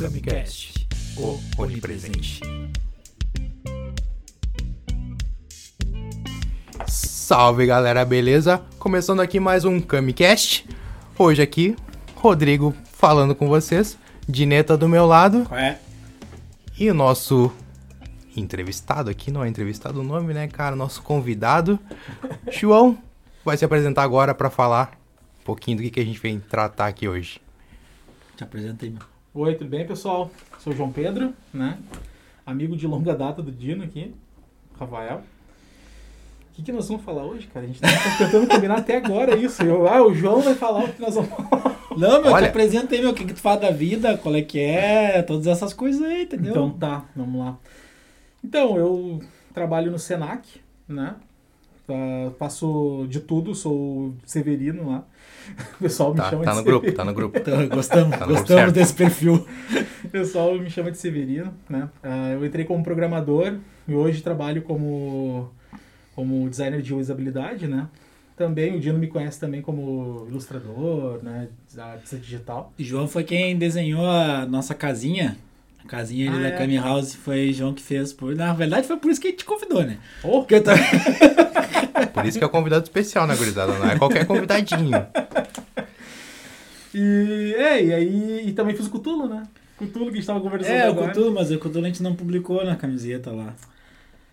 Camicast, o onipresente. Salve galera, beleza? Começando aqui mais um Camicast. Hoje aqui, Rodrigo falando com vocês, Dineta do meu lado Qual é? e o nosso entrevistado aqui, não é entrevistado o nome, né, cara? Nosso convidado, João, vai se apresentar agora pra falar um pouquinho do que, que a gente vem tratar aqui hoje. Te apresenta aí, meu. Oi, tudo bem, pessoal? Sou o João Pedro, né? Amigo de longa data do Dino aqui, Rafael. O que, que nós vamos falar hoje, cara? A gente tá tentando combinar até agora isso. Eu, ah, o João vai falar o que nós vamos falar. Não, meu, Olha- te apresenta aí, meu. O que, que tu faz da vida, qual é que é, todas essas coisas aí, entendeu? Então tá, vamos lá. Então, eu trabalho no Senac, né? Tá, faço de tudo, sou Severino lá. O pessoal me Tá, chama tá de no grupo, Severino. tá no grupo. Então, gostamos, Tá no grupo gostamos certo. desse perfil. O pessoal me chama de Severino, né? Ah, eu entrei como programador e hoje trabalho como, como designer de usabilidade, né? Também o Dino me conhece também como ilustrador, né? Artista digital. E João foi quem desenhou a nossa casinha. A casinha ali Ah, da é. Cami House foi João que fez. Por... Na verdade, foi por isso que a gente te convidou, né? Oh, Porque eu também. Por isso que é o convidado especial, né, gurizada? Não é qualquer convidadinho. e, é, e aí e também fiz o Cutulo, né? Cutulo que a gente tava conversando É, o agora. Cthulhu, mas o Cthulhu a gente não publicou na camiseta lá.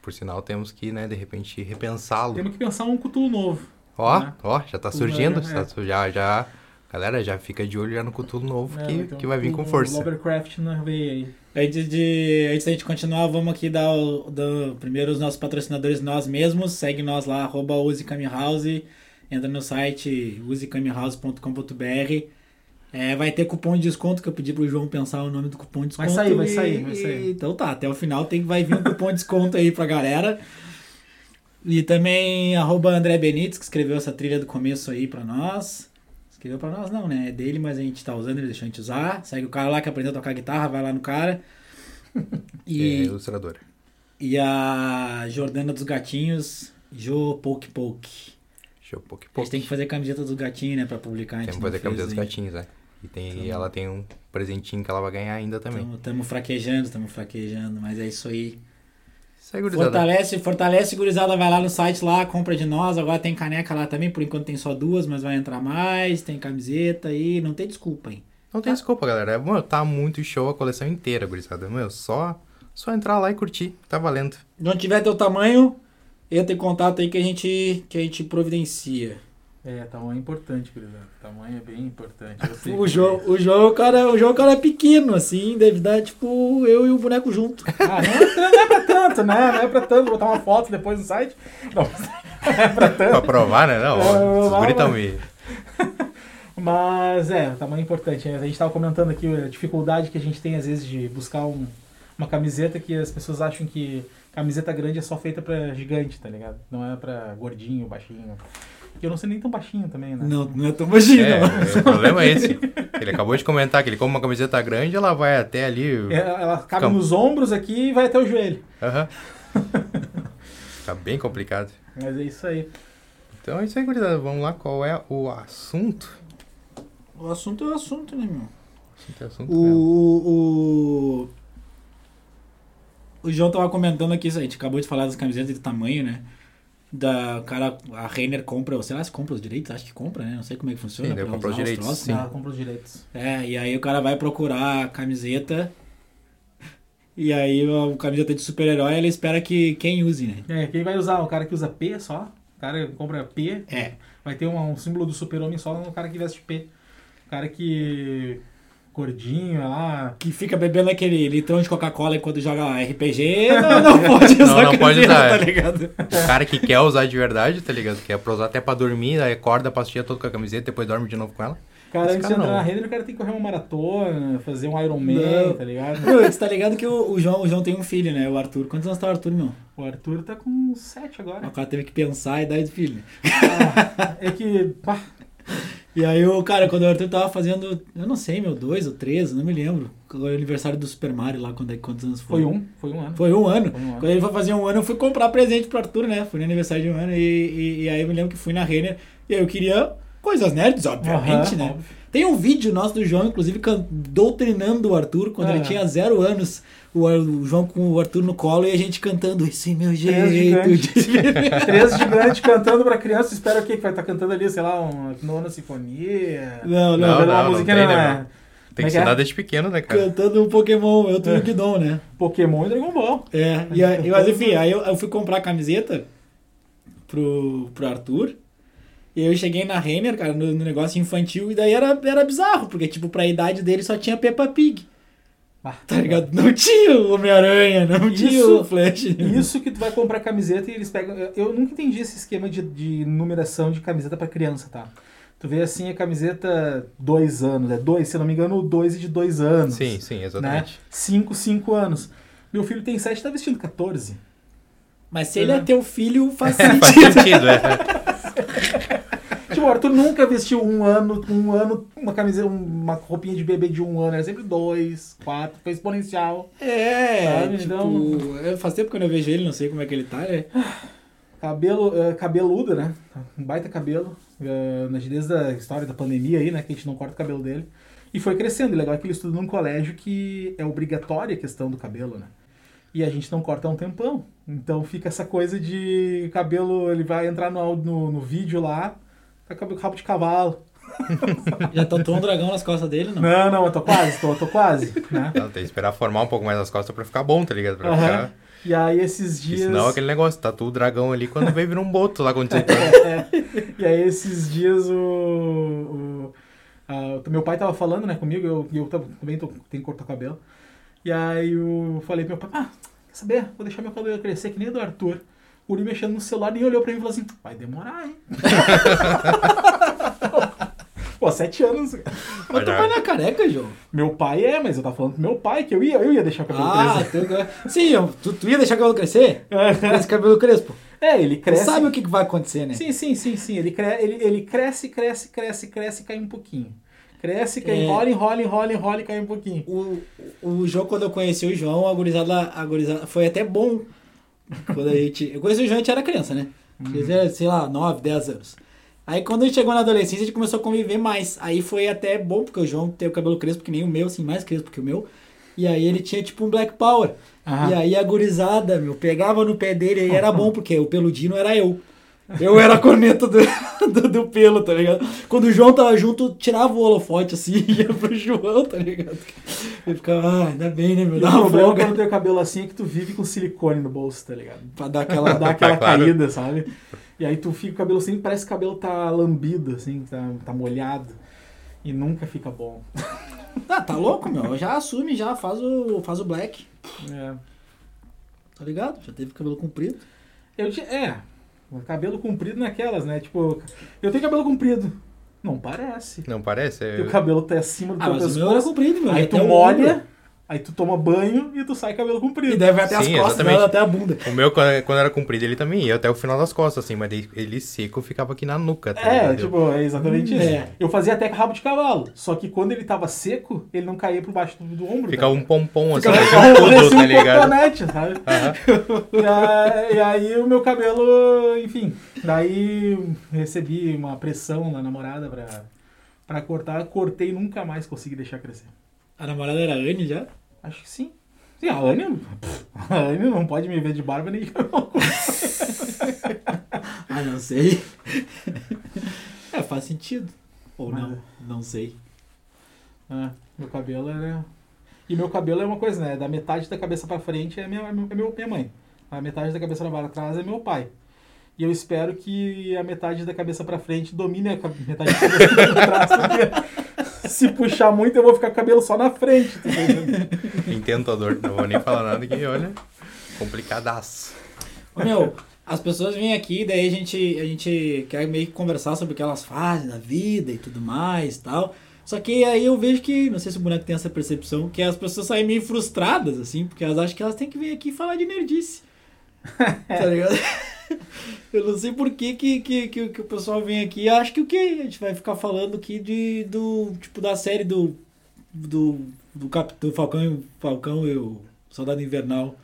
Por sinal, temos que, né, de repente, repensá-lo. Temos que pensar um Cutulo novo. Ó, né? ó, já tá surgindo. é, é. tá- já, já. Galera, já fica de olho já no Cutulo novo É, que, então, que vai vir com o força. Lovecraft na veia aí. Antes, de, antes da gente continuar, vamos aqui dar o, dar primeiro os nossos patrocinadores nós mesmos. Segue nós lá, arroba. Entra no site usecamihouse.com.br. É, vai ter cupom de desconto que eu pedi pro João pensar o nome do cupom de Vai desconto. sair, vai e- sair, vai sair. e- então tá, até o final tem, vai vir um cupom de desconto aí pra galera. E também arroba André Benites, que escreveu essa trilha do começo aí pra nós. Escreveu pra nós não, né? É dele, mas a gente tá usando, ele deixou a gente usar. Segue o cara lá que aprendeu a tocar guitarra, vai lá no cara. É, E, ilustradora. e a Jordana dos Gatinhos, Jo Poke Poke. Deixa eu pouco A gente tem que fazer camiseta dos gatinhos, né? Pra publicar. Tem que fazer camiseta dos gatinhos, né? E, tem, e Então- ela tem um presentinho que ela vai ganhar ainda também. Tamo, tamo fraquejando, tamo fraquejando, mas é isso aí. Segue, gurizada. Fortalece, fortalece, gurizada, vai lá no site lá, compra de nós. Agora tem caneca lá também, por enquanto tem só duas, mas vai entrar mais. Tem camiseta aí, não tem desculpa, hein? Não tem desculpa, galera. Mano, tá muito show a coleção inteira, gurizada. Meu, só, só entrar lá e curtir. Tá valendo. Não tiver teu tamanho, entra em contato aí que a gente, que a gente providencia. É, tamanho é importante, gurizada. Tamanho é bem importante. O João, o João, o cara, o João, é cara pequeno, assim, deve dar tipo eu e o boneco junto. Ah, não é, não é pra tanto, né? Não é pra tanto. Botar uma foto depois no site. Não, não é pra tanto. pra provar, né? Não, É, os me... Mas é, o tamanho é importante. né? A gente tava comentando aqui a dificuldade que a gente tem às vezes de buscar um- uma camiseta que as pessoas acham que camiseta grande é só feita pra gigante, tá ligado? Não é pra gordinho, baixinho. E eu não sei nem tão baixinho também, né? Não, não é tão baixinho, É, não. o problema é esse. Ele acabou de comentar que ele come uma camiseta grande, ela vai até ali... É, Ela cabe nos ombros aqui e vai até o joelho. Aham. Fica bem complicado. Mas é isso aí. Então é isso aí, gurizada. Vamos lá, qual é o assunto? O assunto é o assunto, né, meu? Assunto é assunto O, mesmo. o, o João tava comentando aqui, a gente acabou de falar das camisetas de tamanho, né? Da o cara, a Renner compra, sei lá se compra os direitos, acho que compra, né? Não sei como é que funciona. Sim, deve pra comprar os direitos, troços, sim. né? Compra os direitos. É, e aí o cara vai procurar a camiseta. E aí a camiseta de super-herói, ele espera que quem use, né? É, quem vai usar? O cara que usa P só. O cara que compra P. É. Vai ter um, um símbolo do super-homem só no cara que veste P. O cara que. Gordinho, é lá. Que fica bebendo aquele litrão de Coca-Cola enquanto joga RPG, não, não pode usar Não, não pode usar, tá é. ligado? O cara que quer usar de verdade, tá ligado? Quer pra usar até pra dormir, aí acorda, passa o dia todo com a camiseta, depois dorme de novo com ela. Cara, Esse antes cara de entrar não. na rede, o cara tem que correr uma maratona, fazer um Iron Man, Não. tá ligado? Você tá ligado que o, o João, o João tem um filho, né? O Arthur. Quantos anos tá o Arthur, meu? O Arthur tá com 7 agora. O cara teve que pensar e dar esse filho. Ah, é que. pá, E aí o cara, quando o Arthur tava fazendo, eu não sei, meu, dois ou três, não me lembro. O aniversário do Super Mario lá, quando é, quantos anos foi? foi um, foi um ano. Foi um ano. Foi um ano. Quando ele foi fazer um ano, eu fui comprar presente pro Arthur, né? Fui no aniversário de um ano e, e, e aí eu me lembro que fui na Renner e aí eu queria coisas nerds, obviamente, Aham, né? óbvio. Tem um vídeo nosso do João, inclusive, doutrinando o Arthur quando Ah. ele tinha zero anos. O, João com o Arthur no colo e a gente cantando esse é meu Três jeito gigantes. de. Três gigantes cantando pra criança. Espera o quê? Que vai estar cantando ali, sei lá, uma nona sinfonia. Não, não, Não, uma não, musiquinha tem, não né, é. Tem é que ser é? nada desde pequeno, né, cara? Cantando um Pokémon, eu tenho que dom, né? Pokémon e Dragon Ball. É, e aí, mas enfim, aí eu, eu fui comprar a camiseta pro, pro Arthur. E eu cheguei na Renner, cara, no, no negócio infantil, e daí era, era bizarro, porque, tipo, pra idade dele só tinha Peppa Pig. Ah, Tá ligado? Não tinha o Homem-Aranha, não tinha Isso- o Flash. Isso que tu vai comprar camiseta e eles pegam. Eu nunca entendi esse esquema de, de numeração de camiseta pra criança, tá? Tu vê assim a camiseta dois anos, é dois, se eu não me engano, dois e de dois anos. Sim, sim, Né? exatamente. Cinco, cinco anos. Meu filho tem sete, tá vestindo 14. Mas se ele é teu filho, faz Faz sentido. sentido, é. Tipo, o Arthur nunca vestiu um ano, um ano, uma camiseta, uma roupinha de bebê de um ano, era sempre dois, quatro, foi exponencial. É, Sabe, tipo, então- faz tempo que eu não vejo ele, não sei como é que ele tá, né? Cabelo, eh, cabeludo, né? Um baita cabelo. eh, desde a história da pandemia aí, né? Que a gente não corta o cabelo dele. E foi crescendo. E legal é que ele estuda num colégio que é obrigatória a questão do cabelo, né? E a gente não corta há um tempão. Então fica essa coisa de cabelo, ele vai entrar no, no, no vídeo lá, tá com rabo de cavalo. Já tatuou um dragão nas costas dele, não? Não, não, eu tô quase, tô, tô quase, né? Não, tem que esperar formar um pouco mais as costas pra ficar bom, tá ligado? Pra Aham. ficar... E aí esses dias. senão aquele negócio, tatua o dragão ali quando vem vira um boto lá quando você tá. É. E aí esses dias o, o- a- o meu pai tava falando, né, comigo, eu, e eu também tô, tenho que cortar o cabelo. E aí eu falei pro meu pai, ah, quer saber? Vou deixar meu cabelo crescer que nem o do Arthur. O Uri mexendo no celular nem olhou pra mim e falou assim, vai demorar, hein? Pô, sete anos. Mas tu pai não é careca, João? Meu pai é, mas eu tava falando pro meu pai que eu ia, eu ia deixar o cabelo Ah, crescer. tu... sim, eu- tu, tu ia deixar o cabelo crescer? Com esse cabelo crespo. É, ele Tu cresce. sabe o que que vai acontecer, né? Sim, sim, sim, sim. Ele, cre... ele, ele cresce, cresce, cresce, cresce e cai um pouquinho. Cresce, cai, É. enrola, enrola, enrola, enrola e cai um pouquinho. O, o João, quando eu conheci o João, a gurizada, a gurizada foi até bom. Quando a gente. Eu conheci o João, a gente era criança, né? Eles eram, sei lá, 9, 10 anos. Aí quando a gente chegou na adolescência, a gente começou a conviver mais. Aí foi até bom, porque o João tem o cabelo crespo, que nem o meu, assim, mais crespo que o meu. E aí ele tinha tipo um Black Power. E aí a gurizada, meu, pegava no pé dele e era bom, porque o peludinho era eu. Eu era a corneta do, do, do pelo, tá ligado? Quando o João tava junto, tirava o holofote assim e ia pro João, tá ligado? Eu ficava, ah, ainda bem, né, meu? Dá o uma folga quando tem o cabelo assim é que tu vive com silicone no bolso, tá ligado? pra dar aquela. dar aquela claro. caída, sabe? E aí tu fica com o cabelo assim, parece que o cabelo tá lambido, assim, tá, tá molhado. E nunca fica bom. Ah, tá louco, meu? Já assume, já faz o, faz o black, É. tá ligado? Já teve cabelo comprido. Eu. É, cabelo comprido naquelas, né? Tipo, eu tenho cabelo comprido. Não parece. Não parece? É- Teu cabelo tá acima do Ah, teu mas o pescoço. meu era comprido, meu. Aí até tu o molha. Aí tu toma banho e tu sai cabelo comprido. E deve até as Sim, costas, exatamente. dela, até a bunda. O meu, quando era comprido, ele também ia até o final das costas, assim, mas ele seco ficava aqui na nuca, tá É, ligado? tipo, é exatamente Hum, isso. é. Eu fazia até com rabo de cavalo. Só que quando ele tava seco, ele não caía por baixo do, do ombro. Ficava tá um pompom, assim, Ficava um parecia poodle, tá ligado? cotonete, sabe? Aham. E, a- e aí o meu cabelo, enfim. Daí recebi uma pressão da namorada pra, pra cortar. Cortei e nunca mais consegui deixar crescer. A namorada era a Anne já? Acho que sim. Sim, a Anne, a Anne não pode me ver de barba nem Ah, não sei. é, faz sentido. Ou Mas- não, não sei. É, meu cabelo era. E meu cabelo é uma coisa, né? Da metade da cabeça pra frente é minha, é meu, minha mãe. A metade da cabeça pra trás é meu pai. E eu espero que a metade da cabeça pra frente domine a metade da cabeça pra trás. Porque se puxar muito, eu vou ficar com o cabelo só na frente. tá? Entendo a dor, não vou nem falar nada que, olha, complicadaço. Ô, meu, as pessoas vêm aqui, daí a gente, a gente quer meio que conversar sobre o que elas fazem da vida e tudo mais e tal. Só que aí eu vejo que, não sei se o boneco tem essa percepção, que as pessoas saem meio frustradas, assim, porque elas acham que elas têm que vir aqui falar de nerdice. tá ligado? Eu não sei por que, que, que, que, que o pessoal vem aqui e acha que o quê? A gente vai ficar falando aqui de, do, tipo, da série do, do, do, Cap, do Falcão, e- Falcão e o Soldado Invernal.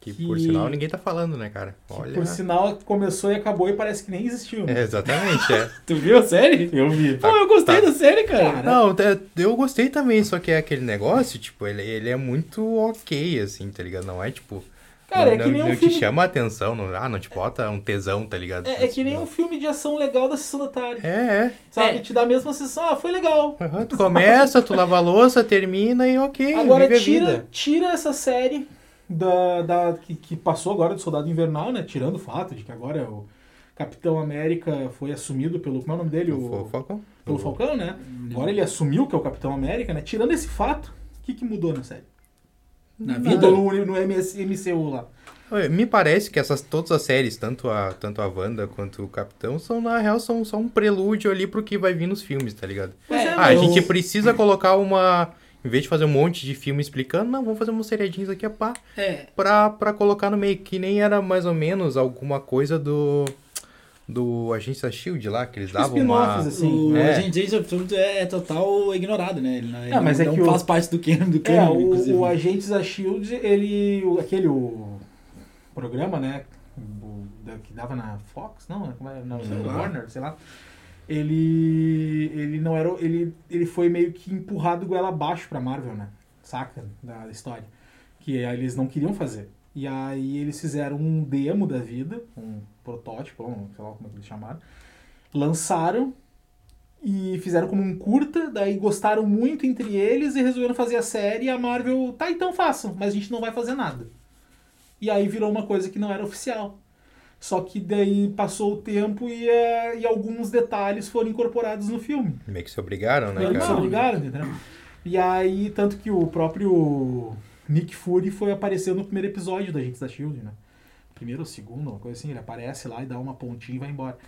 Que, Que- por sinal ninguém tá falando, né, cara? Que, Olha. por sinal, começou e acabou e parece que nem existiu. né? É, exatamente, é. Tu viu a série? Eu vi. Pô, eu gostei tá. da série, cara. Cara, Não, eu gostei também, só que é aquele negócio, tipo, ele, ele é muito ok, assim, tá ligado? Não é tipo. Cara, não, é que não- nem um não filme- te chama a atenção, não, ah, não te bota um tesão, tá ligado? É, é que nem um filme de ação legal da sessão da tarde. É, é. Sabe? É. Te dá a mesma sensação, ah, foi legal. Aham, Tu começa, tu lava a louça, termina e ok, Agora tira, vida. tira essa série da, da, que, que passou agora do Soldado Invernal, né? Tirando o fato de que agora o Capitão América foi assumido pelo. Como é o nome dele? O O, Falcão? pelo Falcão, né? Agora ele assumiu que é o Capitão América, né? Tirando esse fato, o que, que mudou na série? Na vida? Mudou no, no MS MCU lá. Me parece que essas, todas as séries, tanto a, tanto a Wanda quanto o Capitão, são, na real, são só um prelúdio ali pro que vai vir nos filmes, tá ligado? É, Ah, a gente precisa colocar uma. Em vez de fazer um monte de filme explicando, não, vamos fazer uns seriadinhos aqui a pá. É. Pra, pra colocar no meio, que nem era mais ou menos alguma coisa do. Do Agência Shield lá, que eles davam uma. assim. O É. agente James Absoluto é total ignorado, né? Ele, não- ele Ah, mas não, é não que o- faz parte do canon, do É, canon inclusive. o, o Agentes da Shield, ele. o- aquele o programa, né? o- da- que dava na Fox, não? Como é? Não, na. Warner, sei lá. Ele. Ele não era. Ele, ele foi meio que empurrado goela abaixo pra Marvel, né? Saca? Da história. Que aí eles não queriam fazer. E aí eles fizeram um demo da vida, um protótipo, um, sei lá como é que eles chamaram. Lançaram e fizeram como um curta, daí gostaram muito entre eles e resolveram fazer a série e a Marvel, tá, então façam, mas a gente não vai fazer nada. E aí virou uma coisa que não era oficial. Só que daí passou o tempo e, eh, e alguns detalhes foram incorporados no filme. Meio que se obrigaram, né, Eles se cara? obrigaram, entendeu? E aí, tanto que o próprio Nick Fury foi aparecer no primeiro episódio da Agentes da Shield, né? Primeiro ou segundo, uma coisa assim, ele aparece lá e dá uma pontinha e vai embora.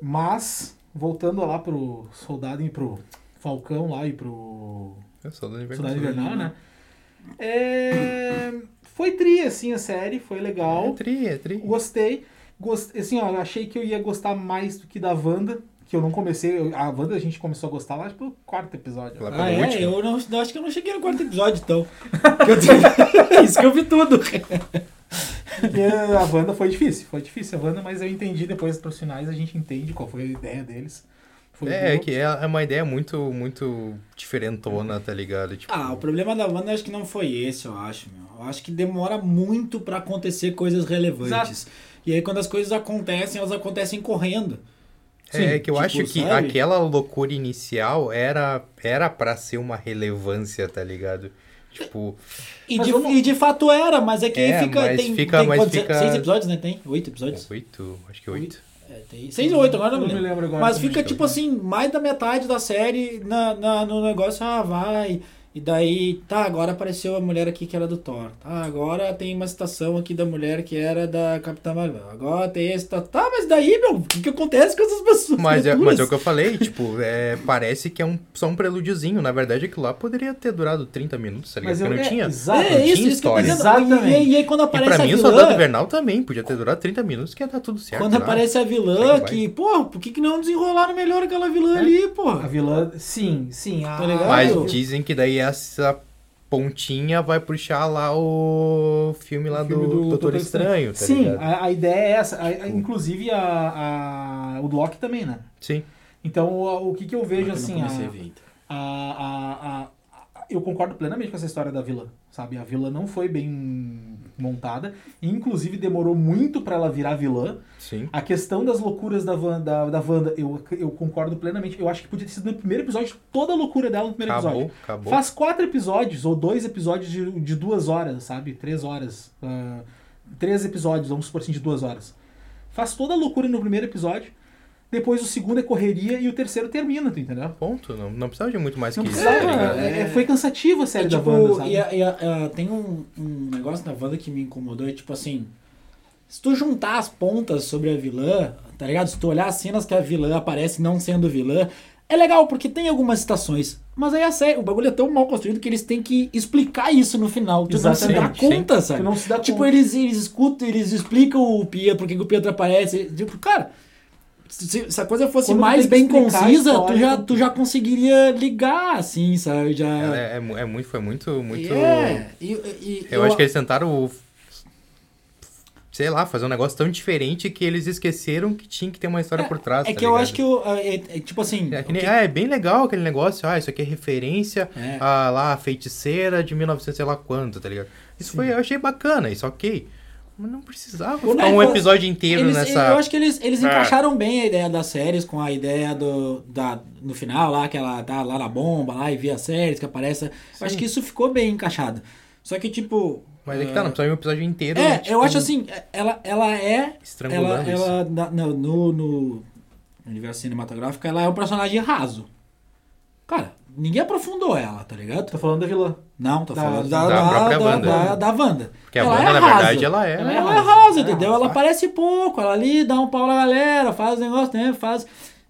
Mas, voltando lá pro Soldado e pro Falcão lá e pro Eu sou do universo. Soldado Invernal, né? É... Foi tri, assim, a série, foi É legal. tri, é tri. Gostei. Gost... Assim, ó, achei que eu ia gostar mais do que da Wanda, que eu não comecei. eu- A Wanda a gente começou a gostar lá pelo quarto episódio. Lá Ah, é? último. Eu não, eu acho que eu não cheguei no quarto episódio, então. Que eu tenho- Isso que eu vi tudo. Porque a Wanda foi difícil, foi difícil a Wanda, mas eu entendi depois pros finais, a gente entende qual foi a ideia deles. Foi É, é que é é uma ideia muito, muito diferentona, tá ligado? Tipo, Ah, o problema da Wanda acho que não foi esse, eu acho, meu. Eu acho que demora muito pra acontecer coisas relevantes. E aí quando as coisas acontecem, elas acontecem correndo. É Sim, que eu tipo, acho que sabe? aquela loucura inicial era era para ser uma relevância, tá ligado? Tipo, E de, vamos- e de fato era, mas é que É, fica. mas tem, fica- tem mas quantos- fica- Seis episódios, né? Tem? Oito episódios? oito, acho que oito. É, tem seis ou oito, agora Eu não me lembro. lembro agora. Mas fica tipo assim, mais da metade da série na, na- no negócio, ah, vai. E daí, tá, agora apareceu a mulher aqui que era do Thor. Tá, agora tem uma citação aqui da mulher que era da Capitã Marvel. Agora tem esse, tá, tá mas daí, meu, o que, que acontece com essas pessoas? Mas é, mas é o que eu falei, tipo, é, parece que é um, só um prelúdiozinho. Na verdade, aquilo lá poderia ter durado 30 minutos, tá ligado? Mas eu- Porque não é, tinha. exato. não É tinha isso, isso que eu tô história. Exatamente. E, e aí quando E aparece pra a mim, o vilã... Soldado Invernal também podia ter durado 30 minutos, que ia dar tudo certo. Quando né? aparece a vilã, que, porra, por que, que não desenrolaram melhor aquela vilã É. ali, A porra? vilã, sim, sim. A, Tá ligado? Mas eu- dizem que daí essa pontinha vai puxar lá o filme lá O filme do, do Doutor Doutor Estranho, tá Sim, ligado? a, a ideia é essa. A- a- inclusive a, a- o Loki também, né? Sim. Então o, o que, que eu vejo Eu não assim. comecei a- a ver ainda. a, a, a- a- eu concordo plenamente com essa história da vilã, sabe? A vilã não foi bem montada, e inclusive demorou muito pra ela virar vilã. Sim. A questão das loucuras da Wanda, da, da Wanda eu, eu concordo plenamente. Eu acho que podia ter sido no primeiro episódio, toda a loucura dela no primeiro Acabou, episódio. acabou. Faz quatro episódios, ou dois episódios de, de duas horas, sabe? Três horas. ah, três episódios, vamos supor assim, de duas horas. Faz toda a loucura no primeiro episódio. Depois o segundo é correria e o terceiro termina, tu entendeu? Ponto. Não, não precisava de muito mais Não que isso, precisava, tá é- é- foi cansativa a série É, da tipo, Wanda, sabe? e a- e a- a- tem um, um negócio na Wanda que me incomodou, é tipo assim, se tu juntar as pontas sobre a vilã, tá ligado? Se tu olhar as cenas que a vilã aparece não sendo vilã, é legal, porque tem algumas citações. Mas aí a série, o bagulho é tão mal construído que eles têm que explicar isso no final. Tu não se dá Exatamente, conta, sabe? Tu não se dá Tipo, conta. eles, eles escutam, eles explicam o Pietro, porque que o Pietro aparece. Tipo, cara, se, se a coisa fosse Quando mais bem concisa, tu já, tu- já conseguiria ligar, assim, sabe? Já... Ela é, é é muito, foi muito, muito. É, e, e- Eu, acho que eles tentaram, sei lá, fazer um negócio tão diferente que eles esqueceram que tinha que ter uma história por trás. É tá que eu ligado? acho que, o, é, é, tipo assim... É, que o nem- que- ah, é bem legal aquele negócio, ah, isso aqui é referência É. a lá, a feiticeira de 1900 sei lá quanto, tá ligado? Isso foi, eu achei bacana, isso ok. Mas não precisava Não, ficar um episódio inteiro Eles, nessa... Eu acho que eles, eles É. encaixaram bem a ideia das séries com a ideia do. Da, no final lá, que ela tá lá na bomba lá e vê as séries que aparece. Eu acho que isso ficou bem encaixado. Só que, tipo. Mas é que tá, não precisa de um episódio inteiro. É, tipo, eu acho assim, ela, ela é. Ela, Estrangulando isso. ela na- no, no, no universo cinematográfico, ela é um personagem raso. Cara, ninguém aprofundou ela, tá ligado? Tá falando da vilã. Não, tô Da- falando da da, da, própria da, Wanda. da, da Wanda. Porque a Ela Wanda, é na rasa. verdade, ela é... Ela Ela é é rasa. rasa, É entendeu? rasa. Ela aparece pouco, ela ali dá um pau na galera, faz negócio, né? Faz.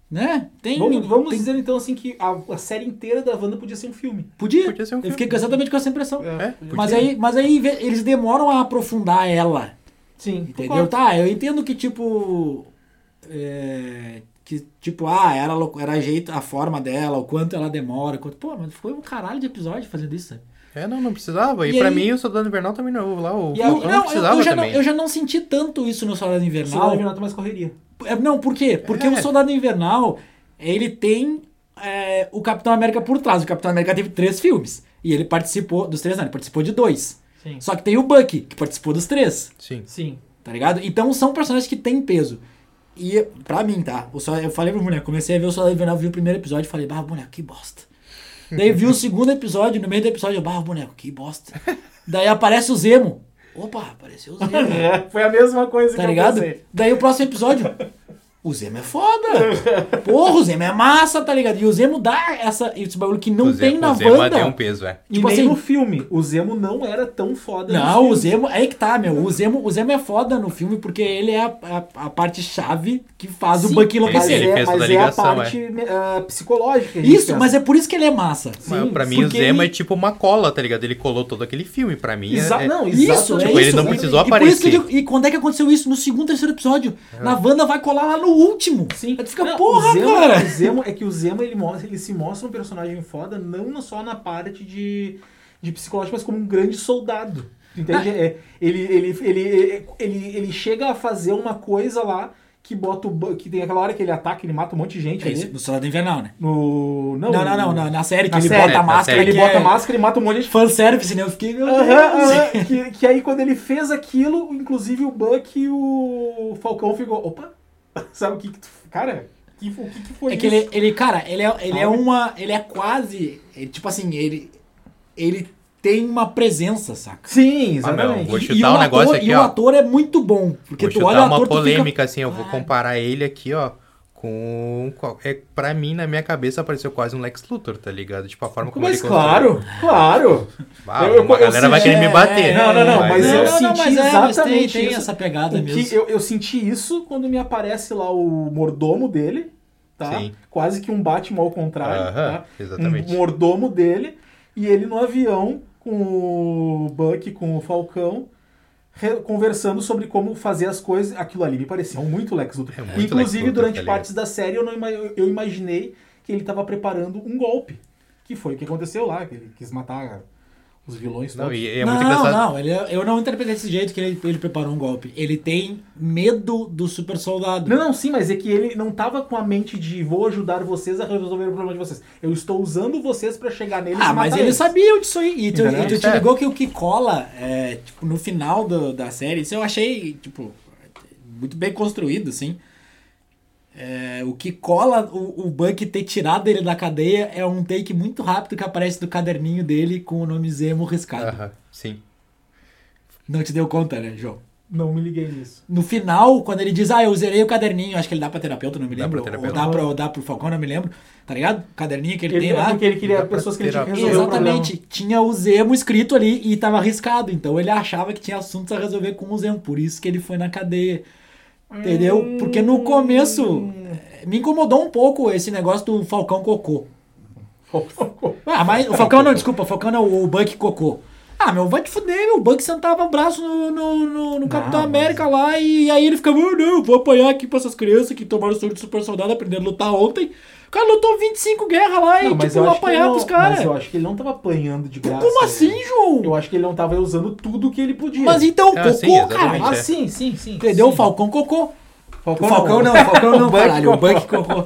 Né? Tem. Vamos, vamos tem- dizer então assim que a, a série inteira da Wanda podia ser um filme. Podia. Podia ser um Eu fiquei filme. exatamente com essa impressão. É, Mas podia. aí, mas aí eles demoram a aprofundar ela. Sim, Entendeu? Tá, eu entendo que, tipo. é, que, tipo, ah, era, era jeito, a forma dela, o quanto ela demora. Quanto, pô, mas foi um caralho de episódio fazendo isso. sabe? É, não, não precisava. E, E pra aí- mim, o Soldado Invernal também não. Lá, o E Não, não eu, precisava eu já não, também. eu já não senti tanto isso no Soldado Soldado Invernal. Invernal tem mais correria. É, Não, por quê? Porque É. o Soldado Invernal, ele tem é, o Capitão América por trás. O Capitão América teve três filmes. E ele participou dos três, não, ele participou de dois. Sim. Só que tem o Bucky, que participou dos três. Sim. Sim. Tá ligado? Então são personagens que têm peso. E pra mim, tá? O Sol- eu falei pro boneco, comecei a ver o Soldado Invernal, vi o primeiro episódio e falei, bah, boneco, que bosta. Daí vi o segundo episódio, no meio do episódio, eu, bah, boneco, que bosta. Daí aparece o Zemo. Opa, apareceu o Zemo. É, foi a mesma coisa Tá que ligado? eu. Daí o próximo episódio. O Zemo é foda. Porra, o Zemo é massa, tá ligado? E o Zemo dá essa, esse bagulho que não o tem Zemo, na o Zemo Wanda. deu um peso, é. E Tipo nem assim- no filme. O Zemo não era tão foda Não, o. Zemo, é aí que tá, meu. O Zemo, o Zemo é foda no filme porque ele é a, a, a parte chave que faz o Sim, Bucky mas enlouquecer. Ele é, fez mas é a ligação, parte ah, psicológica. que a gente Isso, pensa. mas é por isso que ele é massa. Mas Sim, pra mim, o Zemo ele- é tipo uma cola, tá ligado? Ele colou todo aquele filme. Pra mim, é- Exa é, não, Isso, é Tipo, ele isso. não precisou E por isso que eu aparecer. digo- e quando é que aconteceu isso? No segundo, terceiro episódio. Na Wanda vai colar lá no último. Sim. Aí tu fica, Não, porra, o Zemo, cara. O Zemo, é que o Zemo ele, mostra, ele se mostra um personagem foda, não só na parte de, de psicológico, mas como um grande soldado. Tu Entende? Ah. É, ele, ele, ele, ele, ele chega a fazer uma coisa lá que bota o. Que tem aquela hora que ele ataca, ele mata um monte de gente É isso, no Soldado Invernal, né? No. Não, Não, não, não. Na, na série que Na ele série, bota a máscara. Ele bota é a máscara e mata um monte de gente. Fanservice, né? Eu fiquei, meu que, que aí quando ele fez aquilo, inclusive o Buck e o Falcão ficou. Opa! Sabe o que, que tu. Cara, que, o que, que foi É que isso? ele, ele, cara, ele é, ele é uma. Ele é quase. ele, tipo assim, ele. Ele tem uma presença, saca? Sim, Ah, meu, exatamente. vou E- chutar e um o negócio ator, aqui, E o ó. ator é muito bom. Porque Vou tu olha o uma polêmica, assim, eu vou comparar ele aqui, ó, com... É, pra mim, na minha cabeça, pareceu quase um Lex Luthor, tá ligado? Tipo, a forma como Mas ele claro, claro. Ah, Eu- eu- uma eu galera vai senti- querer me bater. Não, não, não, mas não, eu não, não, senti mas é, mas exatamente tem, tem essa pegada mesmo. que eu, eu senti isso quando me aparece lá o mordomo dele, tá? Sim. Quase que um Batman ao contrário, Aham, tá? exatamente. Um mordomo dele e ele no avião com o Buck, com o Falcão, conversando sobre como fazer as coisas. Aquilo ali me parecia muito Lex Luthor. É muito Lex Inclusive, Luthor, durante partes da série, eu, não eu imaginei que ele estava preparando um golpe. Que foi o que aconteceu lá, que ele quis matar os vilões Não, todos. e é não, muito engraçado. não, ele, eu não interpretei desse jeito que ele, ele preparou um golpe. Ele tem medo do super soldado. Não, não, sim, mas é que ele não tava com a mente de vou ajudar vocês a resolver o problema de vocês. Eu estou usando vocês pra chegar neles Ah, e mas eles eles. sabiam disso aí. E tu, e tu te É. ligou que o que cola, é, tipo, no final do- da série, isso eu achei, tipo, muito bem construído, assim. É, o que cola o, o Buck ter tirado ele da cadeia é um take muito rápido que aparece do caderninho dele com o nome Zemo riscado. Aham, sim. Não te deu conta, né, João? Não me liguei nisso. No final, quando ele diz, ah, eu zerei o caderninho, acho que ele dá pra terapeuta, não me Dá lembro. pra ou terapeuta. dá pra, ou dá pro Falcão, não me lembro. Tá ligado? O caderninho que ele, Ele, tem lá. porque ele queria Dá pessoas que ele tinha que resolver o. Exatamente. Tinha o Zemo escrito ali e tava arriscado. Então ele achava que tinha assuntos a resolver com o Zemo. Por isso que ele foi na cadeia. Entendeu? Porque no começo eh, me incomodou um pouco esse negócio do Falcão Cocô. Ah, mas o Falcão não, desculpa, o Falcão não, o Buck Cocô. Ah, meu, vai te fuder, meu. O Buck sentava o braço no, no, no- no Capitão mas- América lá e aí ele ficava, "Ah, não, vou apanhar aqui pra essas crianças que tomaram soro de super soldado aprendendo a lutar ontem. O cara lutou 25 guerras lá e, Não, mas tipo, apanhar não- pros caras. Mas eu acho que ele não tava apanhando de graça. Como assim, João? Eu acho que ele não tava usando tudo que ele podia. Mas então, Ah, cocô, sim, cara. Ah, é. sim, sim, sim. Entendeu? O sim. Falcão cocô. Falcão o Falcão não, o Falcão não, caralho. O. Buck cocô.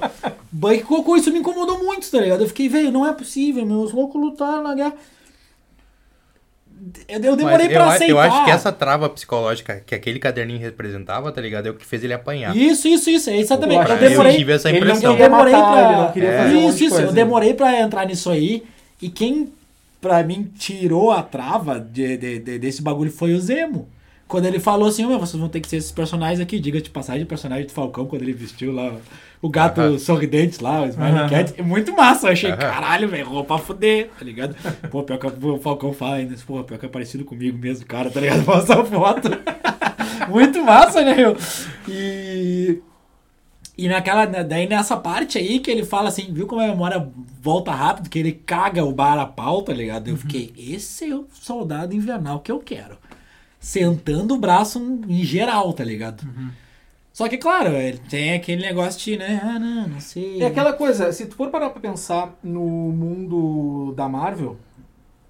Buck cocô, isso me incomodou muito, tá ligado? Eu fiquei, velho, não é possível, meus loucos lutaram na guerra. Eu, eu demorei Mas pra eu, aceitar. eu acho que essa trava psicológica que aquele caderninho representava, tá ligado? É o que fez ele apanhar. Isso, isso, isso, é exatamente. Eu Eu, demorei. eu tive essa Ele não impressão. Eu queria demorei matar, pra. ele não queria É. fazer um isso, coisa. Eu demorei pra entrar nisso aí. E quem, pra mim, tirou a trava de, de- de- desse bagulho foi o Zemo. Quando ele falou assim, "Meu, vocês vão ter que ser esses personagens aqui, diga de passagem, o personagem do Falcão, quando ele vestiu lá o gato Aham. sorridente lá, o Smiling Aham. Cat, é muito massa. Eu achei, Aham. caralho, velho, roupa fuder, tá ligado? Pô, pior que o Falcão fala ainda, pô, pior que é parecido comigo mesmo, cara, tá ligado? Mostra a foto. muito massa, né, meu? E... E naquela, daí nessa parte aí que ele fala assim, viu como a memória volta rápido, que ele caga o bar a pau, tá ligado? Eu fiquei, esse é o soldado invernal que eu quero. Sentando o braço em geral, tá ligado? Só que, claro, ele tem aquele negócio de, né? Ah, não, não sei. É aquela coisa, se tu for parar pra pensar no mundo da Marvel,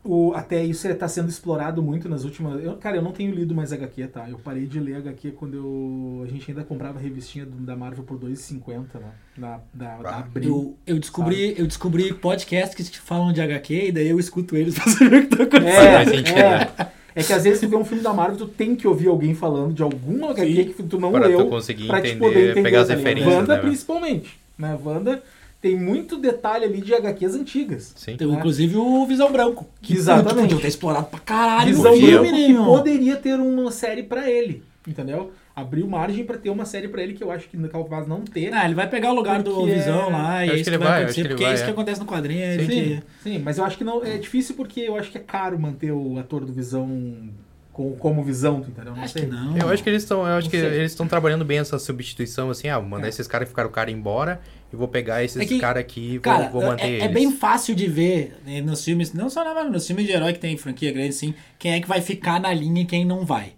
o, até isso tá sendo explorado muito nas últimas. Eu, cara, eu não tenho lido mais HQ, tá? Eu parei de ler HQ quando eu, a gente ainda comprava a revistinha do- da Marvel por 2,50, né? Na, da, da Ah, Abril. Eu, eu, descobri, eu descobri podcasts que falam de HQ e daí eu escuto eles pra saber o que tá acontecendo. É, é. É que às vezes tu vê um filme da Marvel, tu tem que ouvir alguém falando de algum HQ que tu não Pra tu leu. conseguir pra te entender, poder entender, pegar as tá referências, Wanda, né? principalmente. Né? Wanda tem muito detalhe ali de HQs antigas. Sim. Tem, É. inclusive o Visão Branco. Que Exatamente. puto, Podia ter explorado pra caralho Visão Branco né, que poderia ter uma série pra ele, entendeu? Abriu margem pra ter uma série pra ele que eu acho que capaz não ter. Ah, ele vai pegar o lugar do Visão é- lá, e é isso que vai vai, acontecer, porque é isso que é. acontece no quadrinho. é Sim, que- sim, mas eu acho que não é difícil porque eu acho que é caro manter o ator do Visão com, como Visão, tu entendeu? Não Acho sei. que não. Eu acho que eles estão, eu acho Não que sei. eles estão trabalhando bem essa substituição assim, ah, vou mandar É. esses caras que ficaram o cara embora e vou pegar esses É que, caras aqui e vou, Cara, vou manter é, eles. é bem fácil de ver né, nos filmes, não só na Marvel, nos filmes de herói que tem franquia grande, sim, quem é que vai ficar na linha e quem não vai.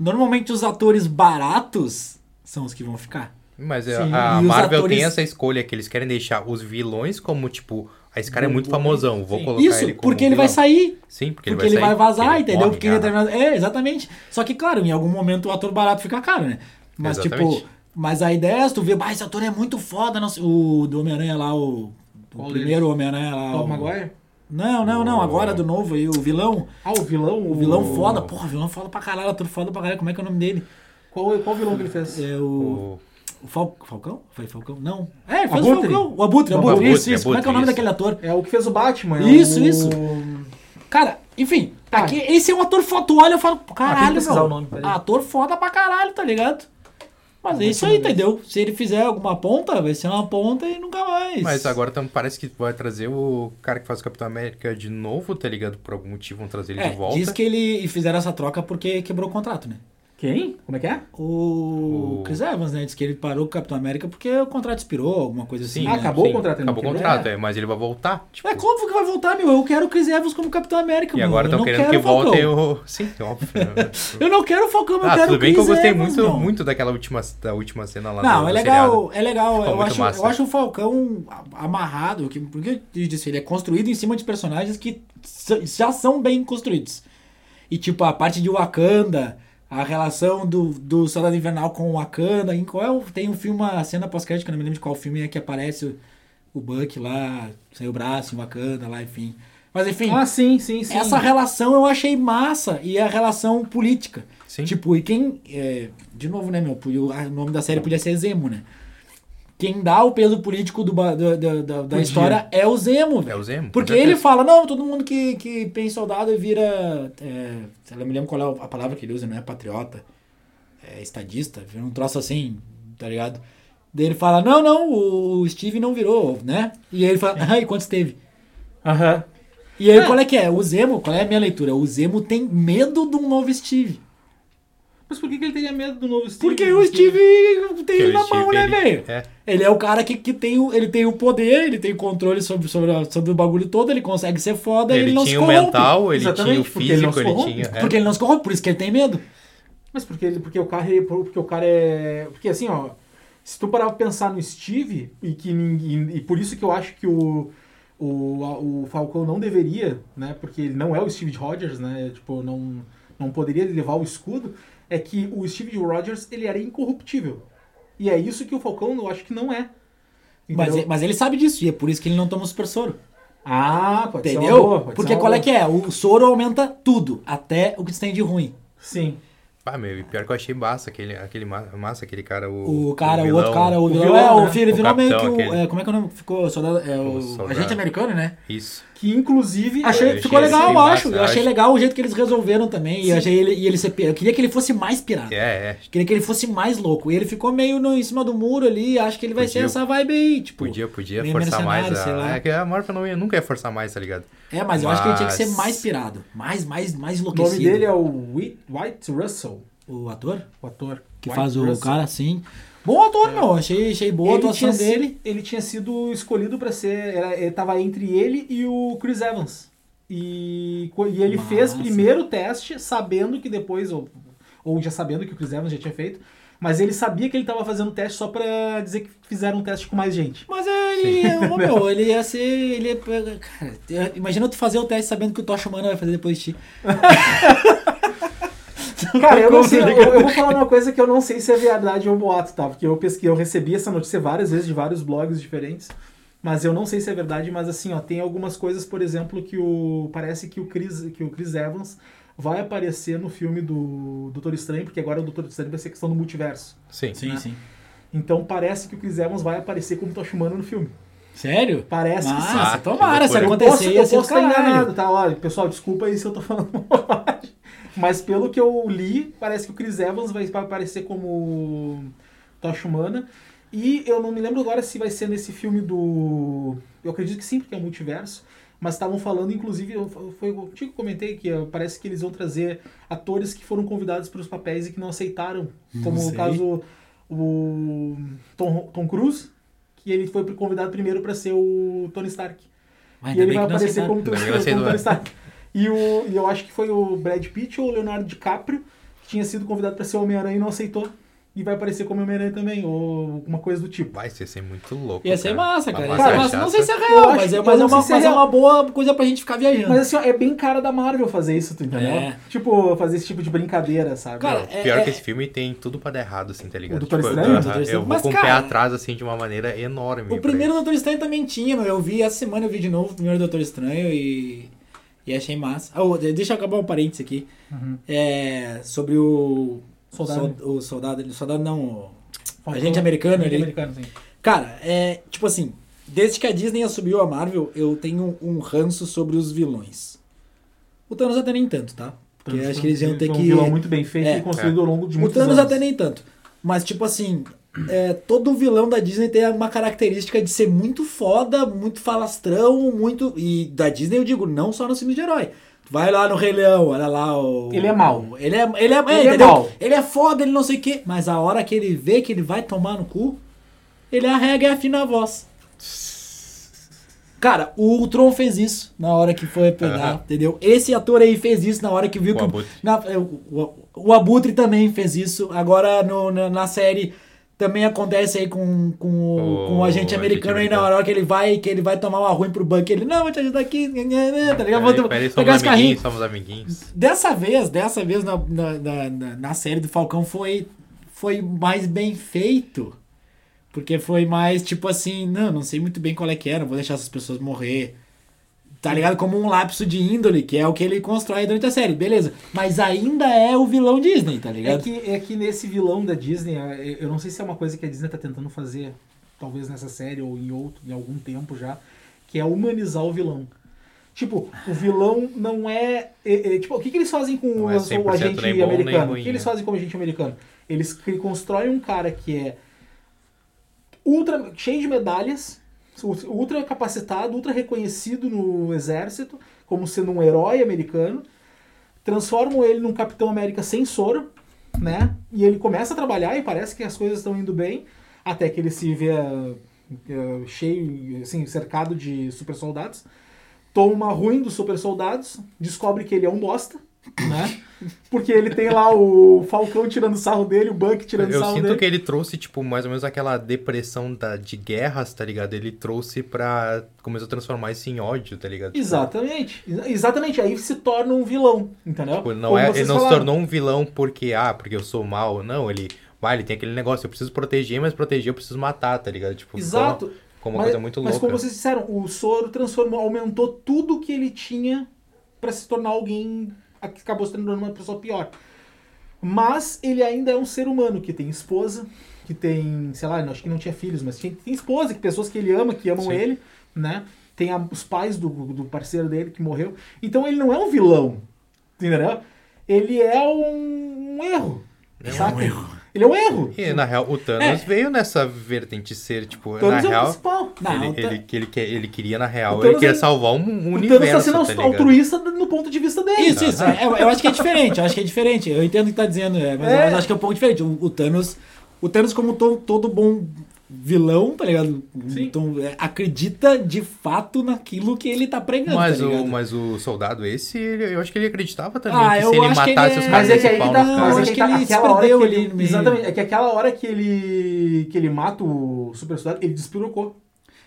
Normalmente os atores baratos são os que vão ficar. Mas Sim. a, E Marvel atores- tem essa escolha que eles querem deixar os vilões como tipo, ah, esse cara é muito famosão, vou sim. colocar Isso, ele como porque ele vai vilão. sair. Sim, porque, Porque, ele vai, sair, vazar, ele entendeu? morre, Porque determinado... É, exatamente. Só que, claro, em algum momento o ator barato fica caro, né? Mas, Exatamente. tipo, mas a ideia é tu ver, ah, esse ator é muito foda, não o do Homem-Aranha lá, o, o primeiro Homem-Aranha lá. Tom o- Maguire? Não, não, não, O- agora do novo aí, o vilão. Ah, o vilão? O vilão foda, porra, vilão foda pra caralho, ator foda pra caralho, como é que é o nome dele? Qual, qual vilão que ele fez? É o. O- O Fal... Falcão? Foi Falcão? Não. É, ele fez o Abutre? Falcão. O Abutre, o Não, Abutre. Abutre, Isso, isso. Como é que é o nome Abutre, daquele ator? É o que fez o Batman. é Isso, o- isso. Cara, enfim, Tá. aqui, esse é um ator foda, tu olha e fala, tem que caralho, pesquisar meu. o nome, ator foda pra caralho, tá ligado? Mas é isso aí, entendeu? Se ele fizer alguma ponta, vai ser uma ponta e nunca mais. Mas agora tam- parece que vai trazer o cara que faz o Capitão América de novo, tá ligado? Por algum motivo vão trazer ele É, de volta. diz que ele e fizeram essa troca porque quebrou o contrato, né? Quem? Como é que é? O, O- Chris Evans, né? Diz que ele parou com o Capitão América porque o contrato expirou, alguma coisa assim. Sim, né? acabou sim, o contrato, Acabou o contrato, é, mas ele vai voltar. Tipo, É óbvio que vai voltar, meu. Eu quero o Chris Evans como Capitão América, e meu. agora estão querendo que voltem o. Sim, é óbvio. né? Eu não quero o Falcão, eu ah, quero tudo bem Chris que eu gostei Evans, muito, muito daquela última, da última cena lá Não, do, é do legal, seriado. é legal. Ficou Eu acho, massa. eu acho o Falcão amarrado, que, porque eu disse, ele é construído em cima de personagens que já são bem construídos. E tipo, a parte de Wakanda, a relação do, do Soldado Invernal com o Wakanda, em qual é o- tem um filme, uma cena pós-crédito, que eu não me lembro de qual filme é que aparece o, o Buck lá, sem o braço em Wakanda lá, enfim. Mas enfim, Ah, sim, sim, sim. essa relação eu achei massa e a relação política. Sim. Tipo, e quem. é, de novo, né, meu? O o nome da série podia ser Zemo, né? Quem dá o peso político do, ba- da, da, Podia. história é o Zemo. É o Zemo. Porque ele fala, não, todo mundo que, que pensa soldado vira. É, eu não me lembro qual é a palavra que ele usa, não é patriota. É estadista, vira um troço assim, tá ligado? Daí ele fala, não, não, o Steve não virou, né? E aí ele fala, ah, e quantos teve? Aham. E aí, É. qual é que é? O Zemo, qual é a minha leitura? O Zemo tem medo de um novo Steve. Mas por que, que ele teria medo do novo Steve? Porque o Steve tem ele o na Steve, mão, né, ele- velho? É. Ele é o cara que, que tem, o, ele tem o poder, ele tem o controle sobre, sobre, sobre o bagulho todo, ele consegue ser foda e Ele, ele não se tinha o corrompe. mental, ele Exatamente, tinha o porque ele não físico, se ele, corrompe. tinha. é. Porque ele não se corrompe, por isso que ele tem medo. Mas porque, ele, porque, o cara, é- porque o cara é. Porque assim, ó. Se tu parar pra pensar no Steve, e que ninguém. E por isso que eu acho que o. O, o Falcão não deveria, né? Porque ele não é o Steve Rogers, né? Tipo, não, não poderia levar o escudo. É que o Steve Rogers, ele era incorruptível. E é isso que o Falcão, eu acho que não é. Mas, Entendeu? mas ele sabe disso, e é por isso que ele não toma o super soro. Ah, pode ser uma Entendeu? boa, pode Porque ser uma qual é boa. que é? O soro aumenta tudo, até o que tem de ruim. Sim. Ah, meu, e pior que eu achei massa aquele, aquele ma- massa, aquele cara, o. O cara, o, vilão. outro cara, o, O vilão, vilão, é, o né? filho O virou meio que o. é, como é que o nome ficou? Soldado, é, o, O soldado. agente americano, né? Isso. Que inclusive. Achei, ficou legal, eu acho. massa, Eu achei acho. legal o jeito que eles resolveram também. E eu achei ele, e ele ser, eu queria que ele fosse mais pirata. É, é. Queria que ele fosse mais louco. E ele ficou meio no, em cima do muro ali. Acho que ele vai Podia- ser essa vibe aí. Tipo, Podia, podia forçar mais mercenário, sei a. lá. É que a Marvel não ia, nunca ia forçar mais, tá ligado? É, mas eu acho que ele tinha que ser Mas- mais pirado. Mais, mais, mais O enlouquecido. nome dele é o Whit- White Russell, O ator? o ator. Que White faz o Russell. cara assim. Bom ator, meu. Achei, achei boa a atuação dele. Ele tinha sido escolhido pra ser. Era, ele tava entre ele e o Chris Evans. E, e ele Massa. fez primeiro o teste, sabendo que depois, ou, ou já sabendo que o Chris Evans já tinha feito, mas ele sabia que ele tava fazendo o teste só pra dizer que fizeram um teste com mais gente. Mas ele, ô, meu, ele ia ser. Ele ia, cara, imagina tu fazer o teste sabendo que o Tocha Humana vai fazer depois de ti. Cara, eu não sei, eu, tá eu vou falar uma coisa que eu não sei se é verdade ou boato, tá? Porque eu pesquei, eu recebi essa notícia várias vezes de vários blogs diferentes, mas eu não sei se é verdade, mas assim, ó, tem algumas coisas, por exemplo, que o parece que o Chris, que o Chris Evans vai aparecer no filme do Doutor Estranho, porque agora o Doutor Estranho vai ser questão do multiverso. Sim. Sim, né? sim. Então parece que o Chris Evans vai aparecer como Tocha Humana no filme. Sério? Parece que sim. Nossa, Ah, tomara, se loucura. Eu posso, acontecer, eu posso estar enganado, tá? Olha, pessoal, desculpa aí se eu tô falando bobagem. Mas pelo que eu li, parece que o Chris Evans vai aparecer como Tocha Humana. E eu não me lembro agora se vai ser nesse filme do. Eu acredito que sim, porque é um multiverso. Mas estavam falando, inclusive, foi contigo que eu comentei que parece que eles vão trazer atores que foram convidados para os papéis e que não aceitaram. Como sei. no caso o Tom, Tom Cruise, que ele foi convidado primeiro para ser o Tony Stark. Mas E ele vai não aparecer como, como não Tony Stark. E, o, e eu acho que foi o Brad Pitt ou o Leonardo DiCaprio que tinha sido convidado para ser o Homem-Aranha e não aceitou. E vai aparecer como Homem-Aranha também, ou alguma coisa do tipo. Vai ser, ser muito louco. Ia ser massa, cara. Ia Uma ser Cara, massa. Não sei se é real, acho mas, que- é, mas, é não uma, se é mas é uma boa coisa pra gente ficar viajando. Mas assim, ó, é bem cara da Marvel fazer isso, tu entendeu? É. Tipo, fazer esse tipo de brincadeira, sabe? Cara, é- pior é- que esse filme tem tudo pra dar errado, assim, tá ligado? O Doutor Tipo, Estranho? eu- O Doutor Estranho. Eu vou Mas, com o pé cara- atrás, assim, de uma maneira enorme. O primeiro. Doutor Estranho também tinha, meu. Eu vi essa semana, eu vi de novo o primeiro Doutor Estranho e. E achei massa. Ah, deixa eu acabar um parênteses aqui. Uhum. É. Sobre o. Soldado. sol- o soldado. O soldado não. o Faltou- agente americano Agente ali. americano, sim. Cara, é. Tipo assim. Desde que a Disney assumiu a Marvel, eu tenho um ranço sobre os vilões. O Thanos até nem tanto, tá? Porque acho que eles iam ter que. Um vilão muito bem feito É. e construído ao longo de O muitos Thanos anos. até nem tanto. Mas, tipo assim, é, todo vilão da Disney tem uma característica de ser muito foda, muito falastrão, muito. E da Disney eu digo, não só nos filmes de herói. Vai lá no Rei Leão, olha lá o. Ele é mau. o- Ele é, ele é, é, Ele é entendeu? mau. Ele é foda, ele não sei o quê. Mas a hora que ele vê que ele vai tomar no cu, ele arrega e afina a voz. Cara, o Ultron fez isso na hora que foi pegar, Aham. entendeu? Esse ator aí fez isso na hora que viu O que. Abutre. Na- é, o, o- o Abutre também fez isso. Agora no- na, na série também acontece aí com, com, o, com o agente americano aí na hora que ele vai que ele vai tomar uma ruim pro Buck. Ele, não, vou te ajudar aqui, tá ligado? Vou Peraí, pegar somos os carrinhos. somos amiguinhos. Dessa vez, dessa vez na, na, na, na- série do Falcão foi, foi mais bem feito. Porque foi mais tipo assim, não, não sei muito bem qual é que não vou deixar essas pessoas morrer. Tá ligado? Como um lapso de índole, que é o que ele constrói durante a série, beleza. Mas ainda é o vilão Disney, tá É ligado? que, é que nesse vilão da Disney, é, eu não sei se é uma coisa que a Disney tá tentando fazer, talvez nessa série ou em outro, em algum tempo já, que é humanizar o vilão. Tipo, o vilão não é. é- é- tipo, o que, que eles fazem com o, é o 100% agente nem bom, nem americano? o ruim, que eles né? fazem com o agente americano? Eles constroem um cara que é ultra cheio de medalhas, ultra capacitado, ultra reconhecido no exército, como sendo um herói americano, transformam ele num Capitão América sem soro, né? E ele começa a trabalhar e parece que as coisas estão indo bem, até que ele se vê eh, cheio, assim, cercado de super soldados. Toma ruim dos super soldados, descobre que ele é um bosta, né? Porque ele tem lá o Falcão tirando sarro dele, o Buck tirando Eu sarro sinto dele. que ele trouxe, tipo, mais ou menos aquela depressão da, de guerras, tá ligado? Ele trouxe pra. Começou a transformar isso em ódio, tá ligado? Tipo, Exatamente, exa- exatamente. Aí se torna um vilão, entendeu? Tipo, não Como é, ele não se falaram. tornou um vilão porque, ah, porque eu sou mal. Não, ele. Vai, ele tem aquele negócio, eu preciso proteger, mas proteger eu preciso matar, tá ligado? Tipo, Exato. uma- Ficou uma mas, coisa muito mas louca. como vocês disseram, o soro transformou, aumentou tudo que ele tinha pra se tornar alguém acabou se tornando uma pessoa pior. Mas ele ainda é um ser humano que tem esposa, que tem, sei lá, acho que não tinha filhos, mas tinha, tem esposa, que pessoas que ele ama, que amam Sim. ele, né? Tem a- os pais do, do parceiro dele que morreu. Então ele não é um vilão, entendeu? Ele é um, um erro. É um saca? erro. Ele é um erro. E na real, o Thanos veio nessa vertente ser, tipo, Thanos na é o real. principal. Não, ele, ele, que ele, ele queria, na real, O ele Thanos queria é- salvar um O Thanos universo, tá sendo tá altruísta no ponto de vista dele. Isso, isso. é, eu acho que é diferente, eu acho que é diferente. Eu entendo o que tá dizendo, é, mas É. eu acho que é um pouco diferente. O, o Thanos, o Thanos como to- todo bom vilão, tá ligado? Sim. Então, é, acredita de fato naquilo que ele tá pregando, Mas, tá o, mas o soldado esse, ele- eu acho que ele acreditava também Ah, que se ele acho matasse ele os é- caras Mas é que aí que pau tá, Não, mas caras. é acho que tá ele se perdeu ele, ali exatamente, é que aquela hora que ele que ele mata o super soldado, ele despirocou.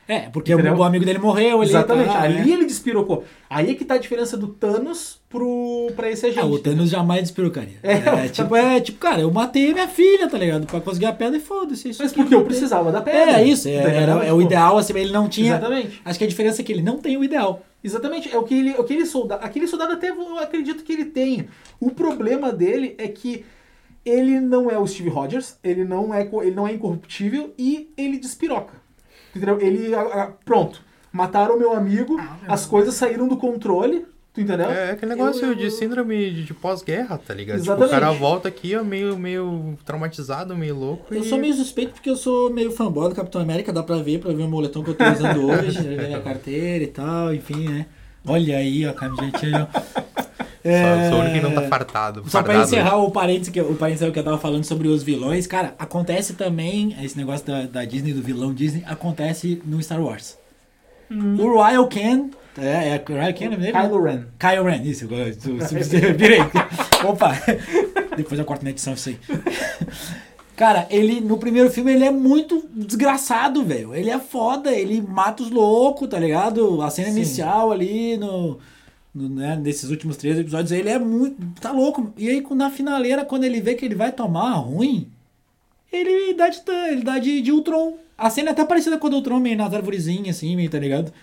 É, porque Entendeu? o, o amigo dele morreu, ele Exatamente. tá, Ali né? ele despirocou. Aí é que tá a diferença do Thanos pro para esse agente. Ah, o Thanos jamais despirocaria. É, É, o tipo, é tipo, cara, eu matei minha filha, tá ligado? Pra conseguir a pedra e foda-se. isso Mas porque eu matei. precisava da pedra. É, isso, é, era, é o ideal, assim, ele não tinha. Exatamente. Acho que a diferença é que ele não tem o ideal. Exatamente. É o que ele, aquele soldado, aquele soldado até eu acredito que ele tenha. O problema dele é que ele não é o Steve Rogers, ele não é, ele não é incorruptível e ele despiroca. Entendeu? Ele, a- a- pronto, mataram meu amigo, as coisas saíram do controle, tu entendeu? É aquele negócio Eu- de síndrome de, de pós-guerra, tá ligado? Tipo, Exatamente. o cara volta aqui, ó, meio, meio traumatizado, meio louco. Eu e... sou meio suspeito porque eu sou meio fanboy do Capitão América, dá pra ver, pra ver o moletom que eu tô usando hoje, ver minha carteira e tal, enfim, né? Olha aí, ó, a camisetinha. Só, sou o único que não tá fartado. Só pra fardado. encerrar o parênteses que, o parênteses que eu tava falando sobre os vilões, cara, acontece também, esse negócio da, da Disney, do vilão Disney, acontece no Star Wars. O Ryan Ken, é, é Ryan Ken, é dele? Kylo Ren. Kylo Ren, isso, virei. Opa, depois eu corto na edição isso aí. Cara, ele no primeiro filme ele é muito desgraçado, velho. Ele é foda, ele mata os loucos, tá ligado? A cena Sim. inicial ali no, né, nesses últimos três episódios, ele é muito. tá louco. E aí na finaleira, quando ele vê que ele vai tomar ruim, ele dá de, ele dá de, de Ultron. A cena é até parecida com a do Ultron, meio nas arvorezinhas, assim, meio, tá ligado?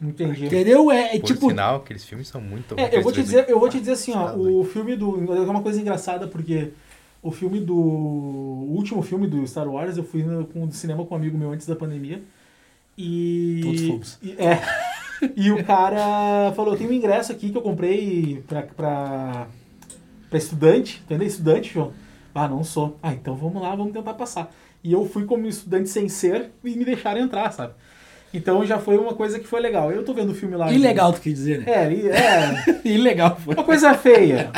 Entendi. Entendeu? É, é Por tipo. sinal, aqueles filmes são muito É, eu vou te dizer, eu vou te dizer assim, ó, o filme do. É uma coisa engraçada porque o filme do. O último filme do Star Wars, eu fui no, com, no cinema com um amigo meu antes da pandemia. E. Todos fomos. E, é. E o cara falou: tem um ingresso aqui que eu comprei pra, pra, pra estudante, entendeu? Estudante, João. Ah, não sou. Ah, então vamos lá, vamos tentar passar. E eu fui como estudante sem ser e me deixaram entrar, sabe? Então já foi uma coisa que foi legal. Eu tô vendo o filme lá. Ilegal, tu quer dizer, né? É, e- é. Ilegal foi. Uma coisa feia.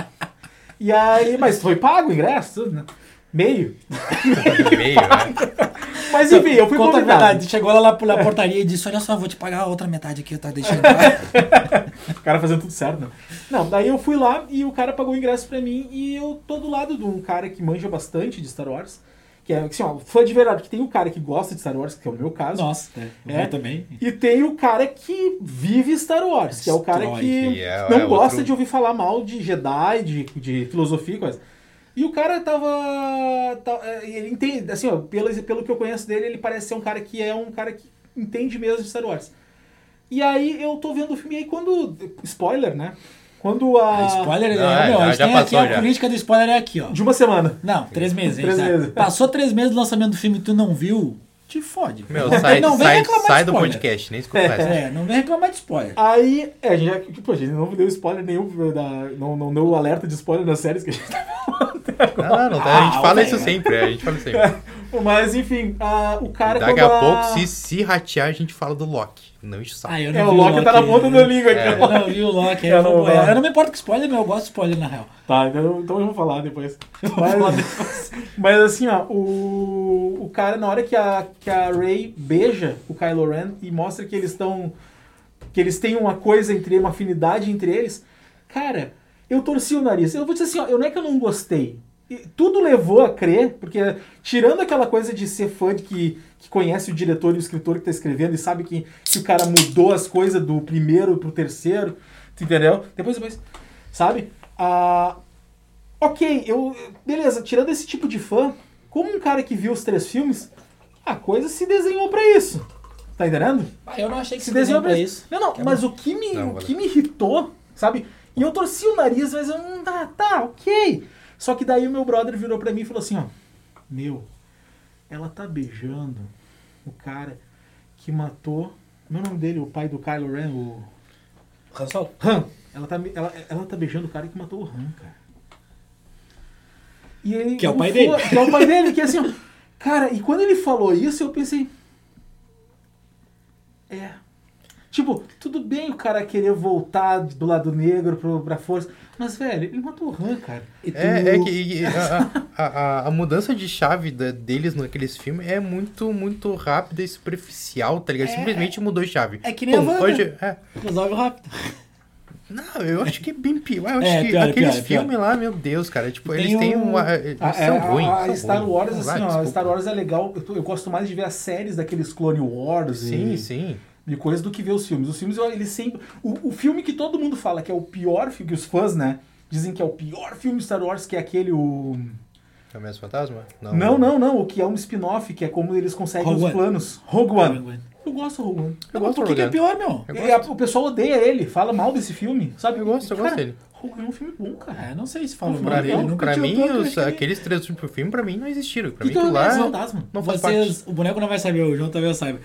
E aí, mas foi pago o ingresso, tudo, né? Meio. meio, né? Mas enfim, eu fui Conta a convidado. verdade. Chegou lá na na portaria e disse: Olha só, vou te pagar a outra metade aqui, tá deixando. pra-" O cara fazendo tudo certo, né? Não, daí eu fui lá e o cara pagou o ingresso pra mim e eu tô do lado de um cara que manja bastante de Star Wars. Que é, assim, ó, fã de verdade, que tem o cara que gosta de Star Wars, que é o meu caso. Nossa, é, eu É. também. E tem o cara que vive Star Wars, que é o cara Destrói, que que é- não é gosta outro- de ouvir falar mal de Jedi, de, de filosofia e coisa. E o cara tava. é, ele entende, assim, ó, pelo, pelo que eu conheço dele, ele parece ser um cara que é um cara que entende mesmo de Star Wars. E aí eu tô vendo o filme e aí quando. Spoiler, né? Quando a. Ah, spoiler, Não, é, é, meu, já- a gente já tem passou, aqui a já. política do spoiler é aqui, ó. De uma semana. Não, três meses. Três tá? meses. Passou três meses do lançamento do filme e tu não viu, te fode. Meu, sai, não vem sai, reclamar sai do podcast, nem escuta essa. É, não vem reclamar de spoiler. Aí, é, a gente já. Pô, a gente não deu spoiler nenhum, da, não, não deu alerta de spoiler nas séries que a gente tá Não, não, a gente Ah, fala isso sempre, é, a gente fala sempre. Mas enfim, ah, o cara Daqui quando a pouco, se, se ratear, a gente fala do Loki. Não enche o saco. Ah, eu É, não o vi Loki tá na ponta da língua aqui. Eu não vi o Loki. Eu Eu, não vou- eu não me importo com spoiler, mas eu gosto de spoiler na real. Tá, então, então eu vou falar depois. falar Mas, mas assim, ó, o, o cara, na hora que a, que a Ray beija o Kylo Ren e mostra que eles estão. que eles têm uma coisa entre uma afinidade entre eles, cara, eu torci o nariz. Eu vou dizer assim, ó, eu não é que eu não gostei. Tudo levou a crer, porque tirando aquela coisa de ser fã de que, que conhece o diretor e o escritor que tá escrevendo e sabe que, que o cara mudou as coisas do primeiro pro terceiro, tu entendeu? Depois, depois, sabe? Ah, ok, eu. Beleza, tirando esse tipo de fã, como um cara que viu os três filmes, a coisa se desenhou pra isso. Tá entendendo? Ah, eu não achei que Se se desenhou desenhou pra isso. isso. Não, não, mas o que me, Não, o que me irritou, sabe? E eu torci o nariz, mas eu não tá, tá, ok. Só que daí o meu brother virou pra mim e falou assim, ó. Meu, ela tá beijando o cara que matou. Meu nome dele, o pai do Kylo Ren, o. Han Solo. Han. Ela tá, ela, ela tá beijando o cara que matou o Han, cara. E ele, Que é o pai dele. Que é o pai dele, que é assim, ó. Cara, e quando ele falou isso, eu pensei. É. Tipo, tudo bem o cara querer voltar do lado negro pro, pra força. Mas, velho, ele matou o Han, cara. E tu- É, é que e- a, a, a- a mudança de chave da- deles naqueles filmes é muito, muito rápida e superficial, tá ligado? É. Simplesmente mudou de chave. É que nem a Wanda. hoje, é. Resolve rápido. Não, eu acho que é bem pior. Eu acho É, que pior, aqueles pior, é pior. filmes lá, meu Deus, cara, tipo, Tem eles têm um- uma. Eles A, são é, ruins. a- a são Star ruins. Wars, assim, ó, a desculpa. Star Wars é legal. Eu, eu gosto mais de ver as séries daqueles Clone Wars Sim, e, sim. De coisas do que ver os filmes. Os filmes, eles sempre. O, o filme que todo mundo fala que é o pior filme, que os fãs, né? Dizem que é o pior filme de Star Wars, que é aquele. O... É o mesmo fantasma? Não, não, não. O que é um spin-off, que é como eles conseguem Rogue os One. planos. Rogue One. Eu gosto do Rogue One. Eu Não, gosto por que, é Rogue pior, meu? Eu a- o pessoal odeia ele, fala mal desse filme, sabe? Eu gosto, eu Cara, gosto dele. Rogue One é um filme bom, cara. É, não sei se fala Não, Pra mal legal, mim, pra mim tanto, os- que- aqueles três últimos filmes, pra mim, não existiram. Pra mim, Então, aquilo é lá fantasma. não faz Vocês, parte. o boneco não vai saber, o João talvez saiba.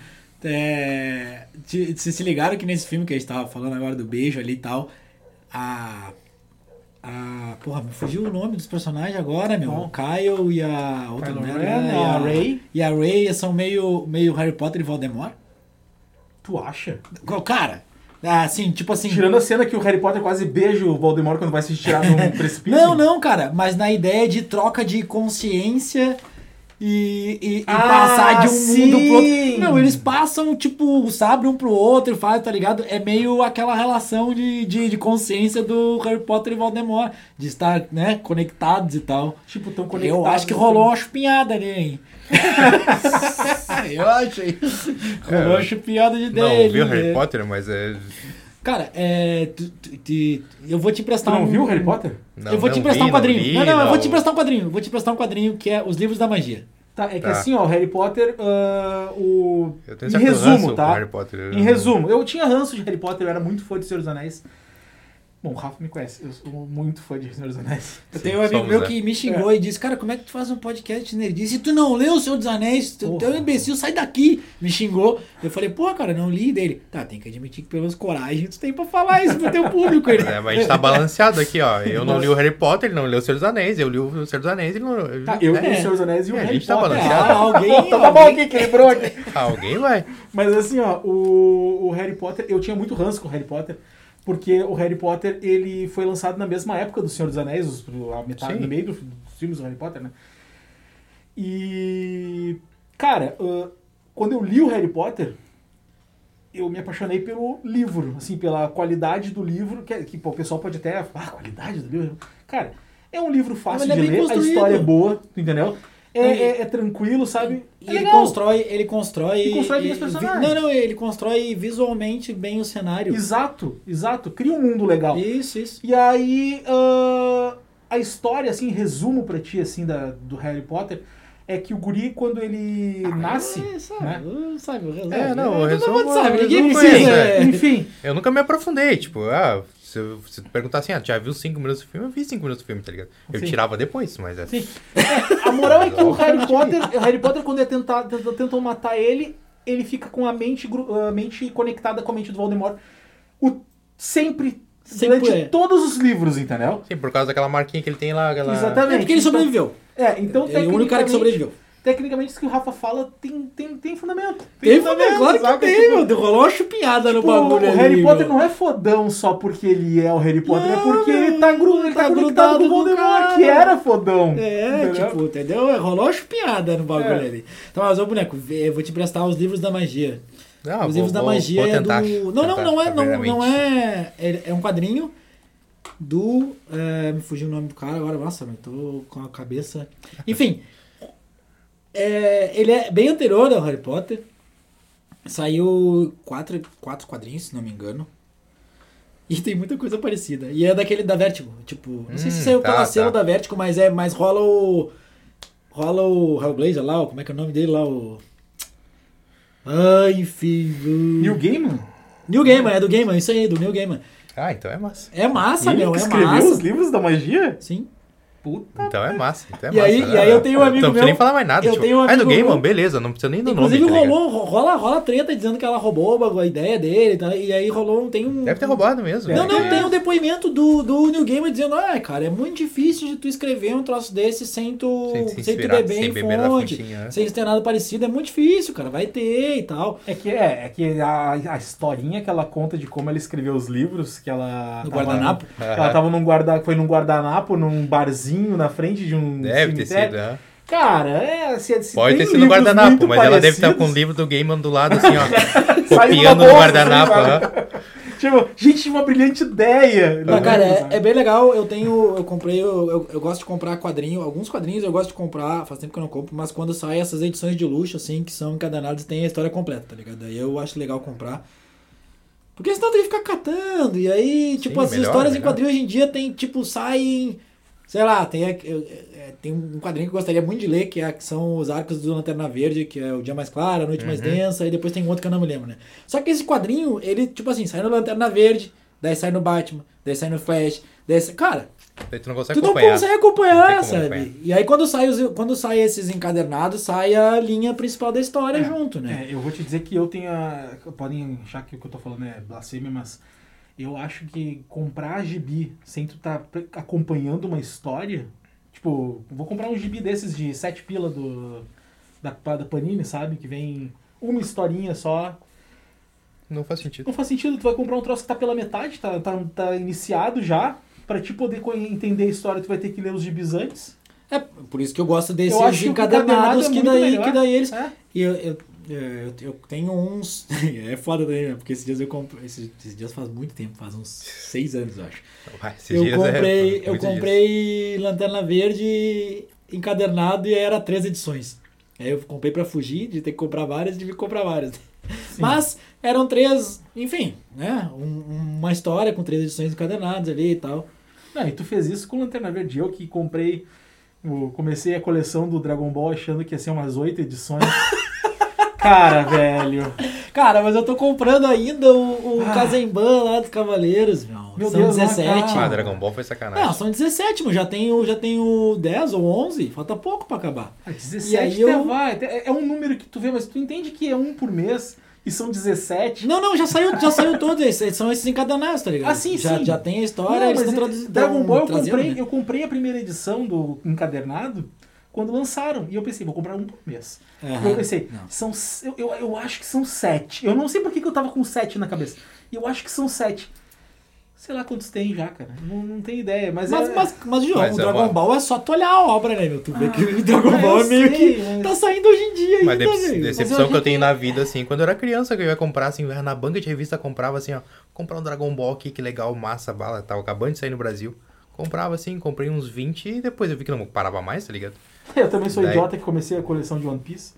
É, vocês se ligaram que nesse filme que a gente tava falando agora do beijo ali e tal, a. A. Porra, me fugiu o nome dos personagens agora, meu. O Kyle e a outra mulher, né, e a Rey. E a Ray são meio, meio Harry Potter e Voldemort. Tu acha? Cara, assim, tipo assim. Tirando a cena que o Harry Potter quase beija o Voldemort quando vai se tirar num precipício. Não, não, cara, mas na ideia de troca de consciência e, e- e Ah, passar de um sim! mundo pro outro. Não, eles passam, tipo, o sabre um pro outro e fazem, tá ligado? É meio aquela relação de, de, de consciência do Harry Potter e Voldemort, de estar, né, conectados e tal. Tipo, tão conectados. Eu acho que rolou uma chupinhada ali, hein? Eu achei. Rolou uma chupinhada de Não, dele. vi o Harry né? Potter, mas é. Cara, é. tu- tu- tu- eu vou te Tu emprestar não um. viu o Harry Potter? Não, eu vou te não emprestar vi, um quadrinho. vi, Não, não, eu vou te emprestar um quadrinho. Vou te emprestar um quadrinho que é Os Livros da Magia. Tá, é que Tá. assim, ó, o Harry Potter, ah, o... Eu tenho em resumo, tá? Harry Potter. eu Em não- resumo, eu tinha ranço de Harry Potter, eu era muito fã de Senhor dos Anéis. Bom, o Rafa me conhece, eu sou muito fã de Senhor dos Anéis. Eu Sim, tenho um amigo somos, meu é. que me xingou e disse, cara, como é que tu faz um podcast nerdice? E tu não leu o Senhor dos Anéis? Tu, é um imbecil, sai daqui! Me xingou. Eu falei, pô, cara, não li dele. Tá, tem que admitir que pelo menos coragem tu tem pra falar isso pro teu público. Ele. É, mas a gente tá balanceado aqui, ó. Eu não li o Harry Potter, ele não leu o Senhor dos Anéis. Eu li o Senhor dos Anéis e ele não. Tá, eu é, li o Senhor dos Anéis e o É, a Harry gente tá Potter. balanceado. Ah, alguém, Tá bom aqui, equilibrou aqui. Alguém vai. Mas assim, ó, o, o Harry Potter, eu tinha muito ranço com o Harry Potter, porque o Harry Potter, ele foi lançado na mesma época do Senhor dos Anéis, a metade, Sim. no meio do- dos filmes do Harry Potter, né? E, cara, ah, quando eu li o Harry Potter, eu me apaixonei pelo livro, assim, pela qualidade do livro, que, que pô, o pessoal pode até, ah, qualidade do livro. Cara, é um livro fácil é de ler, a construído. história é boa, entendeu? É, Não, é- é tranquilo, sabe? E É ele legal. constrói, ele constrói. E constrói bem os personagens. Não, não, ele constrói visualmente bem o cenário. Exato, exato. Cria um mundo legal. Isso, isso. E aí, ah, a história, assim, resumo pra ti, assim, da, do Harry Potter, é que o guri, quando ele nasce, É, sabe, né? sabe, o resumo. É, não, o Todo resumo- mundo sabe, o ninguém precisa. é. Enfim, Eu nunca me aprofundei. Tipo, ah, se, eu- se tu perguntar assim, ah, tu já viu 5 minutos do filme? Eu vi 5 minutos do filme, tá ligado? Eu Sim. tirava depois, mas é. sim. A moral é que o Harry Potter, o Harry Potter, quando é tentar, tentam, matar ele, ele fica com a mente, a mente conectada com a mente do Voldemort. O, sempre, Sempre durante é. todos os livros, entendeu? Sim, por causa daquela marquinha que ele tem lá. Aquela... Exatamente. É porque ele Então- sobreviveu. É, então Ele é o único cara que sobreviveu. Tecnicamente isso que o Rafa fala tem, tem, tem fundamento. Tem fundamento, claro que tem, Tipo, meu. Rolou uma chupinhada no tipo, bagulho o ali, Harry Potter meu. não é fodão só porque ele é o Harry Potter, é Não, porque meu, ele tá, gru, ele tá, tá grudado com o com o Voldemort, cara. que era fodão. É, entendeu? tipo, entendeu? Rolou uma chupinhada no bagulho É. ali. Então, mas, ô boneco, eu vou te emprestar os livros da magia. Não, os vou- livros da vou- magia vou é tentar, do. Não, não, tentar, não é. Não, não é. É é um quadrinho do. é, me fugiu o nome do cara agora, nossa, mas tô com a cabeça. Enfim. É, ele é bem anterior ao Harry Potter. Saiu quatro, quatro quadrinhos, se não me engano. E tem muita coisa parecida. E é daquele da Vertigo. Tipo, não sei se Hum, saiu tá, pela selo tá. da Vertigo, mas é. Mas rola o. Rola o Hellblazer lá, o- como é que é o nome dele lá? O. Ai, enfim. o- Neil Gaiman? New Gamer, é do Gamer, isso aí, do New Gamer. Ah, então é massa. É massa, ele meu, que é escreveu massa. os livros da magia? Sim. Puta. Então é massa. Então é E massa. aí- e aí eu tenho um amigo Não precisa meu- nem falar mais nada. eu tipo, tenho um ah, é do amigo Game, meu- beleza, não precisa nem do Inclusive nome. tá ligado? rolou, rola, rola treta dizendo que ela roubou a ideia dele, tá? e aí rolou, tem um... Deve ter roubado mesmo. Não, né? não, É. tem um depoimento do, do New Gamer dizendo, ah, cara, é muito difícil de tu escrever um troço desse sem tu, Sem se sem tu beber sem em beber fonte, fontinha, né? sem ter nada parecido, é muito difícil, cara, vai ter e tal. É que, é, é que a, a historinha que ela conta de como ela escreveu os livros, que ela. No tava- guardanapo? Ela tava num guarda, foi num guardanapo, num barzinho na frente de um. Deve ter cemitério. sido. aham. Cara, é. Se, se Pode tem ter sido no guardanapo, mas ela deve estar com o parecidos- livro do Game do lado, assim, ó. Copiando no guardanapo. assim. Tipo, gente, tive uma brilhante ideia. Mas, cara, é, é bem legal. Eu tenho. Eu comprei. Eu, eu, eu gosto de comprar quadrinho. Alguns quadrinhos eu gosto de comprar. Faz tempo que eu não compro. Mas quando saem essas edições de luxo, assim, que são encadernadas e tem a história completa, tá ligado? Aí eu acho legal comprar. Porque senão tem que ficar catando. E aí, tipo, as melhor, histórias em melhor. quadrinho hoje em dia tem, tipo, saem. Sei lá, tem, a- eu- é, tem um quadrinho que eu gostaria muito de ler, que, é, que são os arcos do Lanterna Verde, que é o dia mais claro, a noite mais Uhum. densa, e depois tem um outro que eu não me lembro, né? Só que esse quadrinho, ele, tipo assim, sai no Lanterna Verde, daí sai no Batman, daí sai no Flash, daí sai... Cara, Daí Tu não consegue tu não acompanhar. consegue Não tem acompanhar, como sabe? acompanhar. E aí quando sai, os, quando sai esses encadernados, sai a linha principal da história É, junto, né? É, eu vou te dizer que eu tenho a. Podem achar que o que eu tô falando é blasfêmia, mas eu acho que comprar gibi sem tu tá acompanhando uma história. Tipo, vou comprar um gibi desses de sete pila do. Da, da Panini, sabe? Que vem uma historinha só. Não faz sentido. Não faz sentido, tu vai comprar um troço que tá pela metade, tá, tá, tá iniciado já. Pra te poder entender a história, tu vai ter que ler os gibis antes. É, por isso que eu gosto desses Eu que encadernados encadernado é que, daí, melhor. que daí eles... É? E eu, eu, eu, eu tenho uns... é foda daí, né? Porque esses dias eu comprei... Esses, esses dias faz muito tempo, faz uns seis anos, eu acho. Esses Eu é comprei, eu muitos dias. comprei Lanterna Verde encadernado e era três edições. Aí eu comprei pra fugir de ter que comprar várias e tive que comprar várias. Mas eram três, enfim, né? Um- uma história com três edições encadernadas ali e tal. Não, e tu fez isso com Lanterna Verde. Eu que comprei. comecei a coleção do Dragon Ball achando que ia ser umas oito edições. Cara, velho. Cara, mas eu tô comprando ainda o, o Ah. Kazemban lá dos Cavaleiros, meu. Meu são Deus, não 17. acaba. Ah, Dragon Ball foi sacanagem. Não, são 17, mas já tenho, já tenho 10 ou 11, falta pouco pra acabar. Ah, 17 E aí eu- vai. É é um número que tu vê, mas tu entende que é um por mês e são 17. Não, não, já saiu, já saiu todos esses, são esses encadernados, tá ligado? Ah, sim, já, sim. já tem a história, Não, eles estão é- traduzindo. Dragon Ball eu trazendo, comprei, né? eu comprei a primeira edição do encadernado quando lançaram. E eu pensei, vou comprar um por mês. Aham. Eu pensei, Não. são, eu, eu, eu acho que são sete. Eu não sei por que, que eu tava com sete na cabeça. E eu acho que são sete. Sei lá quantos tem já, cara. Não, não tenho ideia. Mas, Mas, é, mas, mas, João, Mas o é Dragon uma- Ball é só tu olhar a obra, né, meu? Tu vê que o Dragon Ah, Ball é meio sei, que mas- tá saindo hoje em dia Mas ainda, dece- velho. decepção eu que eu tenho tenho- na vida, assim, quando eu era criança, que eu ia comprar, assim, na banca de revista, comprava assim, ó, comprar um Dragon Ball aqui, que legal, massa, bala, tava acabando de sair no Brasil. Comprava assim, comprei uns 20 e depois eu vi que não parava mais, tá ligado? Eu também sou Daí- idiota que comecei a coleção de One Piece.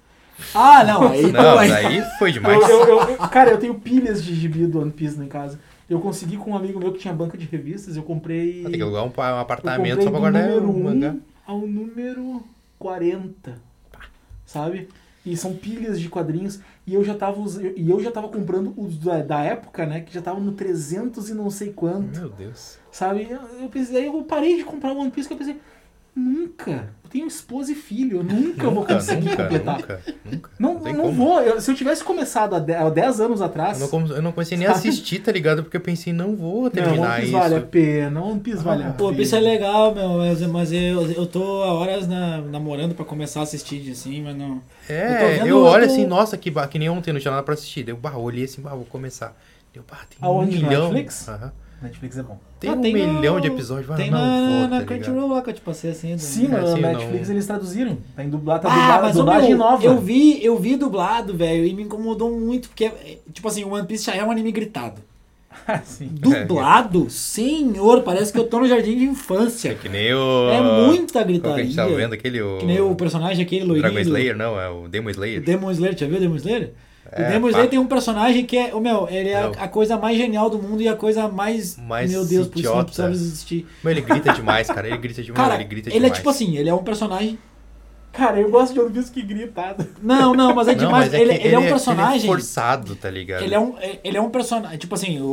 Ah, não, aí Não, aí- daí foi demais. Eu, eu- eu- cara, eu tenho pilhas de gibi do One Piece em casa. Eu consegui com um amigo meu que tinha banca de revistas, eu comprei. Tem que alugar um, um apartamento só pra guardar número o mangá. 1 ao número 40. Sabe? E são pilhas de quadrinhos. E eu já tava, e eu já tava comprando os da, da época, né? Que já tava no 300 e não sei quanto. Meu Deus. Sabe? Eu, eu pensei, aí eu parei de comprar One Piece que eu pensei, Nunca. Eu tenho esposa e filho. Eu nunca, vou Nunca, conseguir nunca, completar. nunca, nunca. Não, não como. vou. Eu- se eu tivesse começado há de- há 10 anos atrás. Eu não, eu não comecei nem a assistir, tá ligado? Porque eu pensei, não vou Não, terminar One Piece isso. vale a pena. One Piece vale a Ah, Pô, pena. isso é legal, meu, mas, mas eu, eu tô há horas na- namorando pra começar a assistir assim, mas não. Eu É, tô eu, vendo- eu olho tô- assim, nossa, que, que nem ontem não tinha nada pra assistir. Daí eu bah, olhei assim, bah, vou começar. Deu, bah, tem Aonde, um milhão. Netflix? Aham. Netflix é bom. Tem Ah, um tem milhão no- de episódios, mas Tem não na, vou, na tá? Crunchyroll lá que eu te passei assim. do- Sim, É, mas assim, na não- Netflix eles traduziram. Tá em dublado, tá Ah, dublado, mas dublagem meu, nova. Eu vi, eu vi dublado, velho, e me incomodou muito, porque, é, tipo assim, o One Piece já é um anime gritado. Ah, Sim. Dublado? Senhor, parece que eu tô no jardim de É infância. que nem o... É muita Qual que a gente gritaria. tava vendo? Aquele, o... Que nem o personagem aquele loirinho. Dragon Slayer, não, é o Demon Slayer. O Demon Slayer, já viu o Demon Slayer? É, o Demon. Slayer tem um personagem que é, o meu, ele é Não. a coisa mais genial do mundo e a coisa mais, Mais meu Deus, por isso não precisava existir. Meu, ele grita demais, cara. Ele grita demais, Cara, ele grita ele é demais. tipo assim, ele é um personagem Cara, eu gosto de Piece que gritado. Não, não, mas é Não, demais. mas é ele, que ele é um Ele personagem. é forçado, tá ligado? Ele é um, ele é um personagem. Tipo assim, o,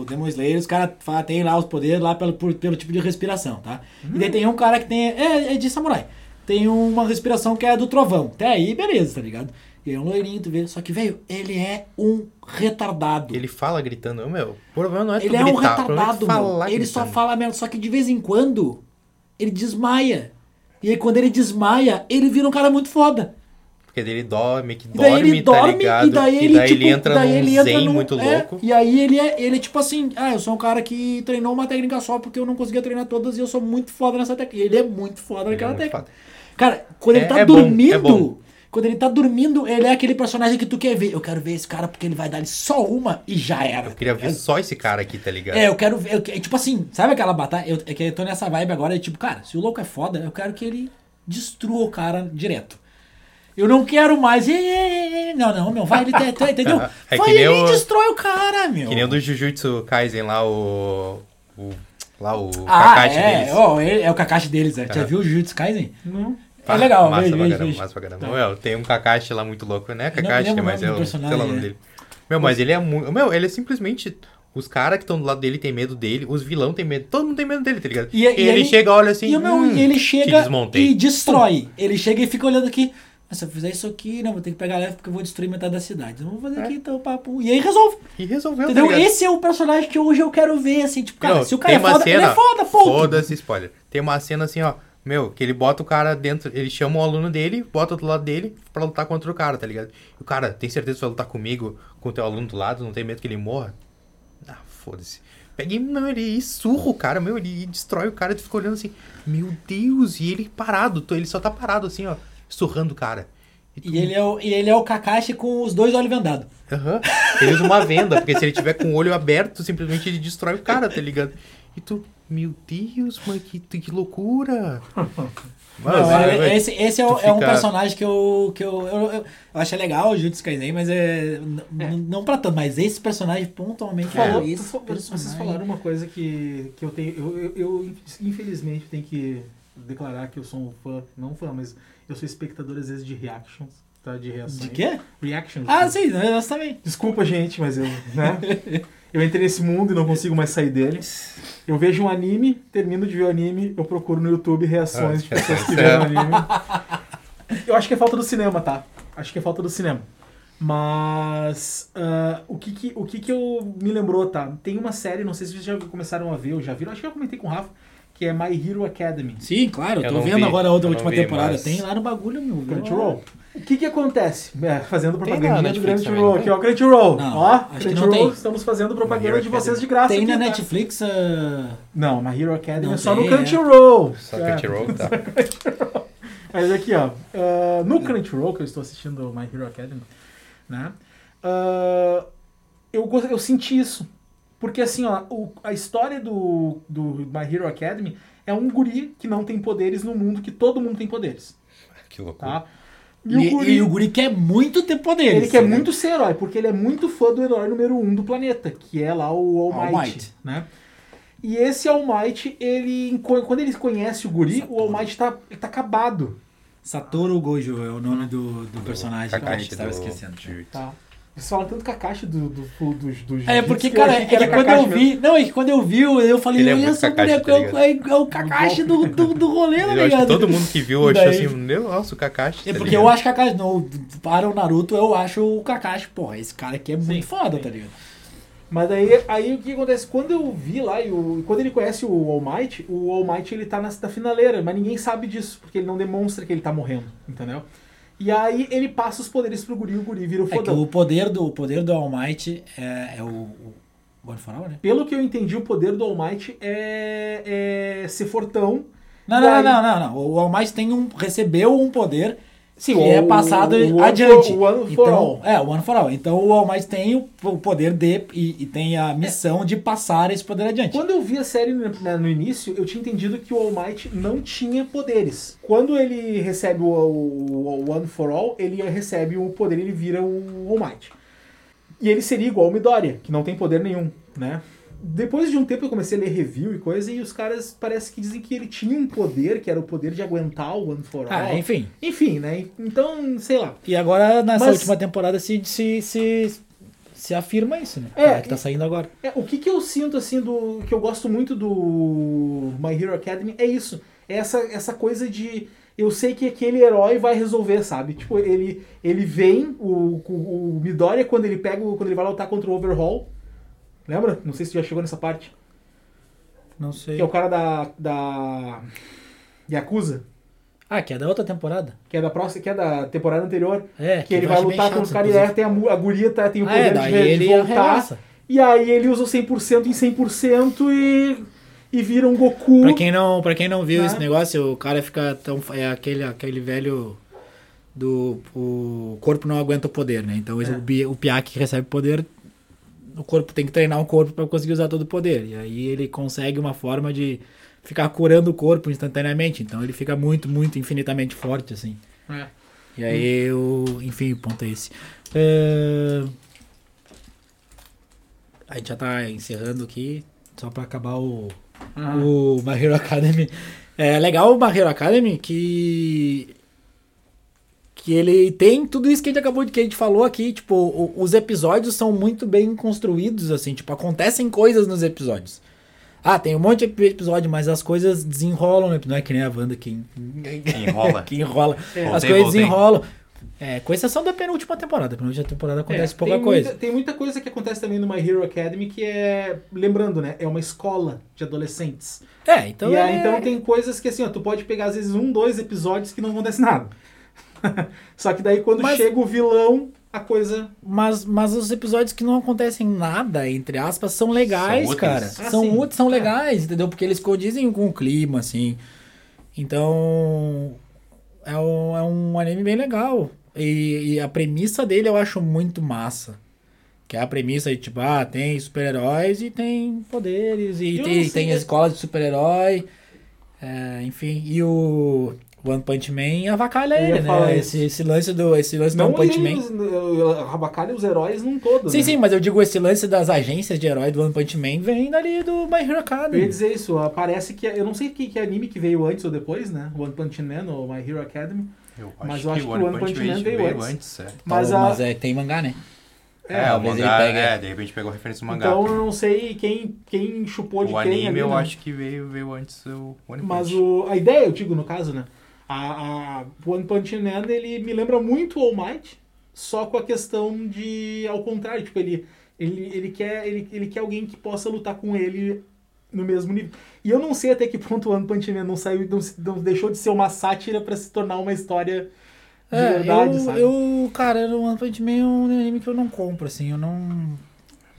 o Demon Slayer, os caras tem lá os poderes lá pelo, por- pelo tipo de respiração, tá? E daí tem um cara que tem. É, é de samurai. Tem uma respiração que é a do trovão. Até aí, beleza, tá ligado? E é um loirinho, tu vê. Só que, velho, ele é um retardado. Ele fala gritando. Meu, o problema não é tu Ele é um gritar, é retardado, meu. falar Ele só gritando. fala merda. Só que de vez em quando, ele desmaia. E aí, quando ele desmaia, ele vira um cara muito foda. Porque daí ele dorme, que E daí dorme, ele dorme tá ligado? e daí ele, tipo, entra daí num ele entra zen num- muito é, louco. E aí ele é, ele é tipo assim, ah, eu sou um cara que treinou uma técnica só porque eu não conseguia treinar todas e eu sou muito foda nessa técnica. Ele é muito foda Ele é naquela muito técnica. foda. Cara, quando ele É- tá é bom, dormindo, é bom. Quando ele tá dormindo, ele é aquele personagem que tu quer ver. Eu quero ver esse cara porque ele vai dar só uma e já era. Eu queria ver só esse cara aqui, tá ligado? É, eu quero ver. eu tipo assim, sabe aquela batalha? Eu, é que eu tô nessa vibe agora, é tipo, cara, se o louco é foda, eu quero que ele destrua o cara direto. Eu não quero mais. Não, não, meu, vai ele, te- te- entendeu? É vai ele o- e destrói o cara, meu. Que nem o do Jujutsu Kaisen lá, o. o lá o ah, Kakashi é, deles. ó, ele- é o Kakashi deles, né? Já viu o Jujutsu Kaisen? Não. É legal, massa vejo, pra vejo, caramba, vejo. massa pra caramba. Tá. Meu, tem um Kakashi lá muito louco, né? não Kakashi, lembro o mas eu do sei lá o nome é. dele. Meu, mas ele é muito. Meu, ele é simplesmente. Os caras que estão do lado dele tem medo dele, os vilão tem medo, todo mundo tem medo dele, tá ligado? E- E, ele, ele- chega, olha assim. e, o meu, hum, ele chega e destrói. Ele chega e fica olhando aqui. "Ah, Se eu fizer isso aqui, não, vou ter que pegar leve porque eu vou destruir metade da cidade. Não vou fazer É. aqui, então, papo. E aí resolve. E resolveu, Entendeu? tá? Esse é o personagem que hoje eu quero ver, assim, tipo, cara, Meu, se o cara é foda, ele é cena- foda. Foda-se, spoiler. Tem uma cena assim, ó. Meu, que ele bota o cara dentro. Ele chama o aluno dele, bota do lado dele pra lutar contra o cara, tá ligado? E o cara, tem certeza que vai lutar comigo, com o teu aluno do lado, não tem medo que ele morra? Ah, foda-se. Pega e, não, ele surra o cara, meu, ele destrói o cara, tu fica olhando assim, meu Deus, e ele parado, ele só tá parado assim, ó, surrando o cara. tu- E ele, é o, e ele é o Kakashi com os dois olhos vendados. Aham. Ele usa uma venda, porque se ele tiver com o olho aberto, simplesmente ele destrói o cara, tá ligado? E tu, meu Deus, mano, que, que loucura! Mas, Não, é, é- é, esse esse é, o- é um personagem que eu, que eu, eu, eu, eu acho legal o Jujutsu Kaisen, mas é, n- não pra tanto, mas esse personagem pontualmente É. Falou, esse tu fa- vocês falaram uma coisa que, que eu tenho. Eu, eu, eu, infelizmente tenho que declarar que eu sou um fã, não fã, mas eu sou espectador às vezes de reactions, tá? De reações. De quê? Reactions. Ah, sim, nós também. Desculpa, gente, mas eu, né? Eu entrei nesse mundo e não consigo mais sair dele. Eu vejo um anime, termino de ver o anime, eu procuro no YouTube reações Ah, de pessoas que é. viram o anime. Eu acho que é falta do cinema, tá? Acho que é falta do cinema. Mas ah, o, que, que, o que, que eu me lembrou, tá? Tem uma série, não sei se vocês já começaram a ver ou já viram, acho que eu comentei com o Rafa, que é My Hero Academy. Sim, claro, eu tô vendo vi, agora a outra eu última temporada. mas- Tem lá no bagulho, meu. Crunchyroll. O que que acontece? É, fazendo propaganda também, Crunchyroll aqui, ó. Crunchyroll. Não, ó, Crunchyroll, estamos fazendo propaganda de vocês de graça. Tem aqui, na tá? Netflix. ah, Não, My Hero Academy Não é só tem, no é. Crunchyroll. Só É. Crunchyroll, tá. Mas aqui, ó, ah, no Crunchyroll, que eu estou assistindo My Hero Academy, né? ah, eu, eu senti isso. Porque assim, ó, o- a história do, do My Hero Academy é um guri que não tem poderes no mundo que todo mundo tem poderes, Que loucura. tá? E, e o Guri quer muito ter poderes. Ele quer né? muito ser herói, porque ele é muito fã do herói número um do planeta, que é lá o All Might, All Might. né? E esse All Might, ele, quando ele conhece o guri, o All Might tá, tá acabado, Satoru Gojo é o nome do, do personagem que a Kakashi gente tava do esquecendo. Jujutsu. tá? Vocês falam tanto Kakashi do, do, do, do, do É, porque, cara, é que quando eu mesmo. vi. Não, é que quando eu vi, eu falei, Ele é olha essa boneco, tá é, o- ligado? é, é o Kakashi do, do, do rolê, tá ligado? todo mundo que viu achou Daí- assim, meu, nossa, o Kakashi. É tá porque ligado? eu acho Kakashi, não, para o Naruto, eu acho o Kakashi, porra, esse cara aqui é muito foda, sim. tá ligado? Mas daí, aí o que acontece? Quando eu vi lá, e o- quando ele conhece o All Might, o All Might ele tá na, na finaleira, mas ninguém sabe disso, porque ele não demonstra que ele tá morrendo, entendeu? E aí ele passa os poderes pro guri, o guri vira o É fodão. o poder do, o poder do All Might é, é o, o né? Pelo que eu entendi, o poder do All Might é, é ser fortão. Não, E não, não, não, não. O All Might tem um, recebeu um poder Sim, que o- é passado o one adiante. for- o one for então, all. É, o One for All. Então o All Might tem o, o poder de e, e tem a missão de passar esse poder adiante. Quando eu vi a série no, né, no início, eu tinha entendido que o All Might não tinha poderes. Quando ele recebe o, o- o One for All, ele recebe o poder, ele vira o All Might. E ele seria igual o Midoriya, que não tem poder nenhum, né? Depois de um tempo eu comecei a ler review e coisa, e os caras parece que dizem que ele tinha um poder, que era o poder de aguentar o One for All. Ah, enfim. Enfim, né? Então, sei lá. E agora, nessa Mas- última temporada, se, se, se, se afirma isso, né? É, que tá saindo agora. É, o que, que eu sinto, assim, do. que eu gosto muito do My Hero Academy é isso. É essa, essa coisa de. Eu sei que aquele herói vai resolver, sabe? Tipo, ele, ele vem, o, o, o Midoriya, quando ele pega. Quando ele vai lutar contra o Overhaul. Lembra? Não sei se já chegou nessa parte. Não sei. Que é o cara da. da. Yakuza. Ah, que é da outra temporada? Que é da próxima, que é da temporada anterior. É, Que ele eu vai lutar contra os caras e aí tem a, a guria tá, tem o Ah, poder é, de, re- de ele voltar. E aí ele usa o 100% em 100% e, e vira um Goku. Pra quem não, pra quem não viu Tá. esse negócio, o cara fica tão. É aquele, aquele velho. Do. O corpo não aguenta o poder, né? Então É. o, o Piá que recebe poder. O corpo tem que treinar o corpo pra conseguir usar todo o poder. E aí ele consegue uma forma de ficar curando o corpo instantaneamente. Então ele fica muito, muito infinitamente forte, assim. É. E aí, o, enfim, o ponto é esse. É, A gente já tá encerrando aqui, só pra acabar o, Ah. o Hero Academy. É legal o Hero Academy que que ele tem tudo isso que a gente acabou de que a gente falou aqui, tipo, o- os episódios são muito bem construídos assim, tipo, acontecem coisas nos episódios. Ah, tem um monte de episódio, mas as coisas desenrolam? Não é que nem a Wanda que, Enrola. que enrola. É. As Voltei, coisas voltei. desenrolam. É, com exceção da penúltima temporada. A penúltima temporada acontece É, pouca tem coisa. Muita, tem muita coisa que acontece também no My Hero Academy que é. Lembrando, né? É uma escola de adolescentes. É, então. e aí, é- então tem coisas que assim, ó, tu pode pegar às vezes um, dois episódios que não acontece nada. Só que daí quando Mas- chega o vilão, a coisa. Mas, mas os episódios que não acontecem nada, entre aspas, são legais, São cara. Ah, são sim. úteis, são É. legais, entendeu? Porque eles condizem com o clima, assim. Então. É um, é um anime bem legal. E, e a premissa dele eu acho muito massa. Que é a premissa de tipo, ah, tem super-heróis e tem poderes, e Eu tem, tem é- escolas de super-herói. é, enfim, e o One Punch Man avacalha Eu ele, né? Esse, esse lance do, esse lance do Não One Punch ele, Man. Rabacalha os heróis num todo. Sim, né? sim, mas eu digo esse lance das agências de herói do One Punch Man vem dali do My Hero Eu ia Academy. dizer isso, parece que. Eu não sei que, que anime que veio antes ou depois, né? One Punch Man ou My Hero Academy. Eu Mas eu acho que o One Punch Man veio antes. é. Mas, a- mas é, tem mangá, né? É, o talvez ele mangá, pegue- é, de repente pegou referência no mangá. Então eu não sei quem, quem chupou de o quem. anime ali, eu né? acho que veio, veio antes o One Mas Punch. o, a ideia, eu digo no caso, né? A, a One Punch Man, ele me lembra muito o All Might, só com a questão de, ao contrário, tipo, ele, ele, ele, quer, ele, ele quer alguém que possa lutar com ele no mesmo nível. E eu não sei até que ponto o One Punch Man não saiu, não, não deixou de ser uma sátira pra se tornar uma história de É, verdade, eu, sabe? eu, cara, o One Punch Man é um anime que eu não compro, assim, eu não...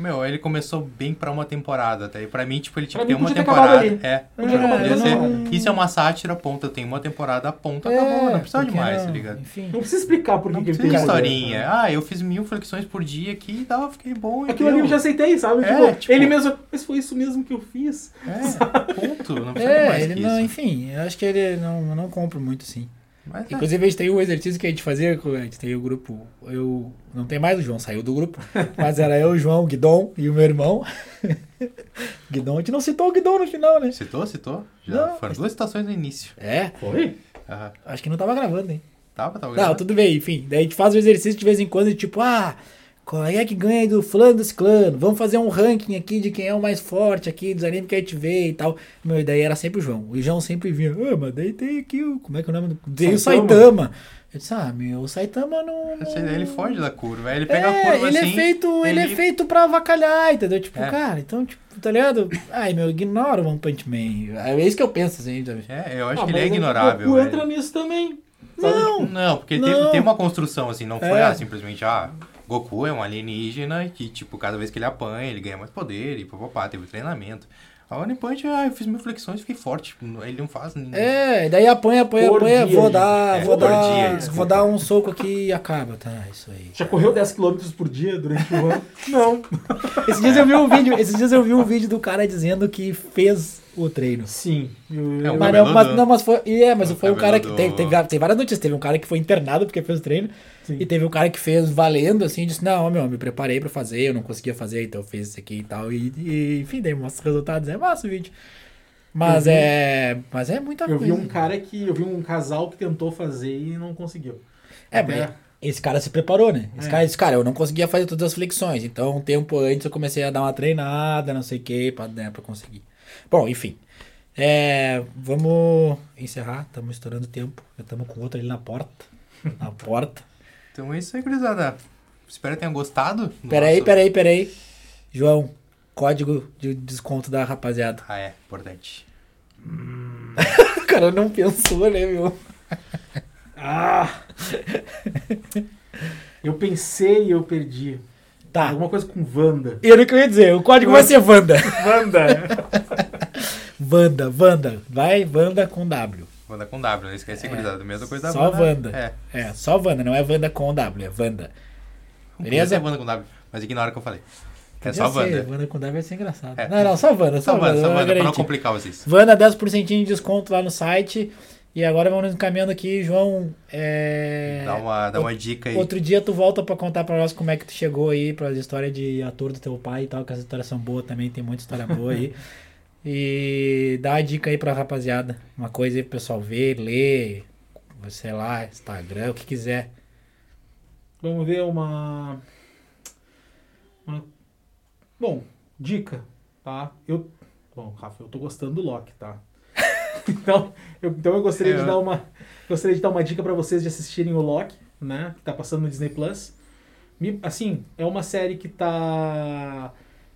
Meu, ele começou bem pra uma temporada, tá? E pra mim, tipo, ele tinha que ter uma temporada. ali. É, Podia ali, ser- não- Isso é uma sátira, ponto. Eu tenho uma temporada, ponto, É, acabou. Não precisa de mais, não, tá ligado? Enfim. Não precisa explicar por que ele precisa tem de poder, historinha. né? Ah, eu fiz mil flexões por dia aqui e tava, fiquei bom. Aquilo ali deu. eu já aceitei, sabe? É, Tipo, tipo- ele mesmo, mas foi isso mesmo que eu fiz. É, ponto. Não precisa de É, mais ele que não, isso. enfim, eu acho que ele não, eu não compro muito, sim. Mas é. Inclusive, a gente tem um exercício que a gente fazia, a gente tem o grupo, eu, não tem mais o João, saiu do grupo, mas era eu, o João, o Guidon e o meu irmão. Guidon, a gente não citou o Guidon no final, né? Citou, citou? Já Não, foram duas citações no início. É, Foi? Aham. acho que não tava gravando, hein? Tava, tava Não, gravando. tudo bem, enfim. Daí a gente faz o exercício de vez em quando e tipo, ah, qual é que ganha do fulano desse clã? Vamos fazer um ranking aqui de quem é o mais forte aqui, dos animes que a gente vê e tal. Meu, e daí era sempre o João. O João sempre vinha, ah, mas daí tem aqui o. Como é que é o nome do. Tem o Saitama. Eu disse, ah, meu, o Saitama não. Ele foge da curva. Ele pega a É, curva ele assim. é feito, ele... é ele- feito pra avacalhar, entendeu? Tipo, É. cara, então, tipo, tá ligado? Ai, meu, ignora o One Punch Man. É isso que eu penso, assim, sabe? É, eu acho Ah, que ele é ignorável. O Goku entra nisso também. Não, Não, porque Não. Tem, tem uma construção, assim, não foi É. ah, simplesmente, ah, Goku é um alienígena que, tipo, cada vez que ele apanha, ele ganha mais poder e papapá, teve treinamento. A One Punch, ah, eu fiz mil flexões e fiquei forte. Ele não faz. É, daí apanha, apanha, Por apanha, dia, vou dar, É, vou dar, dia, vou dar um soco aqui e acaba, tá, isso aí. Já correu 10 km por dia durante o ano? Não. Esses dias eu vi um vídeo, esses dias eu vi um vídeo do cara dizendo que fez o treino. Sim. Eu, É, o Mas não, mas, não, mas foi, e é, mas o foi um cara que teve, teve, teve várias notícias, teve um cara que foi internado porque fez o treino Sim. e teve um cara que fez valendo assim, disse: "Não, meu, me preparei pra fazer, eu não conseguia fazer, então eu fiz isso aqui e tal". E, e, enfim, daí mostra os resultados, é massa o vídeo. Mas Eu vi- é, mas é muita eu coisa. vi um cara que. Eu vi um casal que tentou fazer e não conseguiu. É, Até- mas esse cara se preparou, né? Esse É. cara disse, cara, eu não conseguia fazer todas as flexões. Então, um tempo antes eu comecei a dar uma treinada, não sei o que, pra, né, pra conseguir. Bom, enfim. É, vamos encerrar, estamos estourando tempo. Já estamos com outro ali na porta. Na porta. Então é isso aí, gurizada. Espero que tenham gostado. do Peraí, nosso- peraí, peraí. João, código de desconto da rapaziada. Ah, é, importante. O cara não pensou, né, meu? Ah! eu pensei e eu perdi. Tá. Alguma coisa com Wanda. E era o que eu ia dizer, o código vai ser Wanda. Wanda! Wanda, Wanda. Vai, Wanda com W. Wanda com W, não esquece, gurizada. Mesma coisa da É. Só Wanda. Wanda. É. É, só Wanda, não é Wanda com W, é Wanda. Beleza? É Wanda com W, mas ignora o que eu falei. É só ser, Wanda. Wanda com W vai ser engraçado. É. Não, não, só Wanda, só, Só Wanda, só eu Wanda, pra não complicar vocês. Wanda, 10% de desconto lá no site. E agora vamos encaminhando aqui, João. é, Dá uma, dá uma dica aí. Outro dia tu volta pra contar pra nós como é que tu chegou aí pra história de ator do teu pai e tal, que as histórias são boas também, tem muita história boa aí. E dá a dica aí pra rapaziada. Uma coisa aí pro pessoal ver, ler, sei lá, Instagram, o que quiser. Vamos ver uma... uma- Bom, dica, tá? Eu... Bom, Rafa, eu tô gostando do Loki, tá? então, eu, então eu gostaria de É. dar uma... Gostaria de dar uma dica pra vocês de assistirem o Loki, né? Que tá passando no Disney Plus. Assim, é uma série que tá...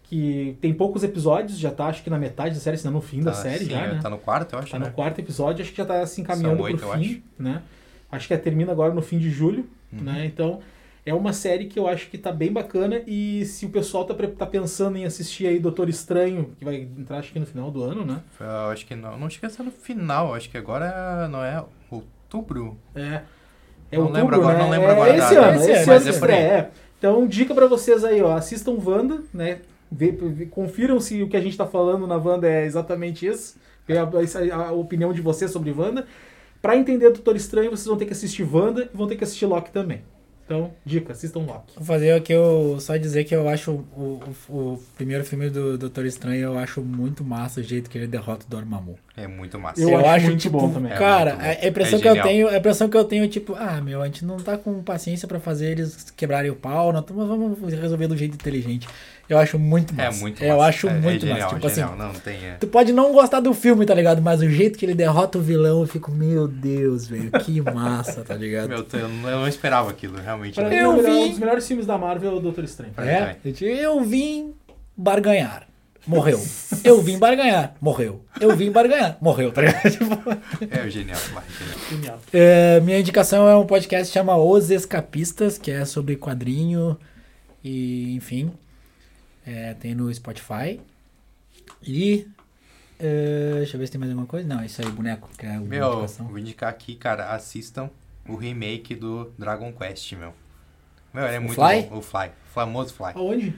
Que tem poucos episódios, já tá acho que na metade da série, se não no fim da Tá, série sim, já, é, né? Tá no quarto, eu acho, Tá né? no quarto episódio, acho que já tá se encaminhando São pro fim, né? Acho que termina agora no fim de julho, Uhum. né? Então, é uma série que eu acho que tá bem bacana e se o pessoal tá, tá pensando em assistir aí Doutor Estranho, que vai entrar acho que no final do ano, né? Eu acho que não. Não chega a ser no final, acho que agora não é outubro. É. É Não outubro, lembro agora, né? não lembro é agora esse data. ano, Esse esse ano, é é. Então, dica pra vocês aí, ó, assistam Wanda, né? Confiram se o que a gente tá falando na Wanda é exatamente isso. Vê a, a- a opinião de vocês sobre Wanda. Pra entender Doutor Estranho, vocês vão ter que assistir Wanda e vão ter que assistir Loki também. Então, dica, assistam Loki. Vou fazer aqui eu só dizer que eu acho o, o, o primeiro filme do Doutor Estranho, eu acho muito massa o jeito que ele derrota o Dormammu. É muito massa. Eu acho muito bom também. É cara, muito bom. a impressão É que eu tenho, a impressão que eu tenho é tipo, ah, meu, a gente não tá com paciência pra fazer eles quebrarem o pau, não, mas vamos resolver do jeito inteligente. Eu acho muito É massa. muito Eu massa. acho é, muito é massa. genial, Tipo genial. assim, Não, não tem. É. tu pode não gostar do filme, tá ligado? Mas o jeito que ele derrota o vilão, eu fico, meu Deus, velho, que massa, tá ligado? Meu, eu não, eu não esperava aquilo, realmente. Pra mim, Eu vi. um dos melhores filmes da Marvel é o Doutor Estranho. É, eu eu vim barganhar. Morreu. Eu vim barganhar. Morreu. Eu vim barganhar. Morreu, tá ligado? Tipo, É genial, vai, genial. Genial. é, minha indicação é um podcast que chama Os Escapistas, que é sobre quadrinho e, enfim, é, tem no Spotify. E, é, deixa eu ver se tem mais alguma coisa. Não, isso aí, boneco, que é Meu, indicação. vou indicar aqui, cara, assistam o remake do Dragon Quest, meu. Meu, ele é O muito Fly? bom. O Fly. O famoso Fly. Aonde?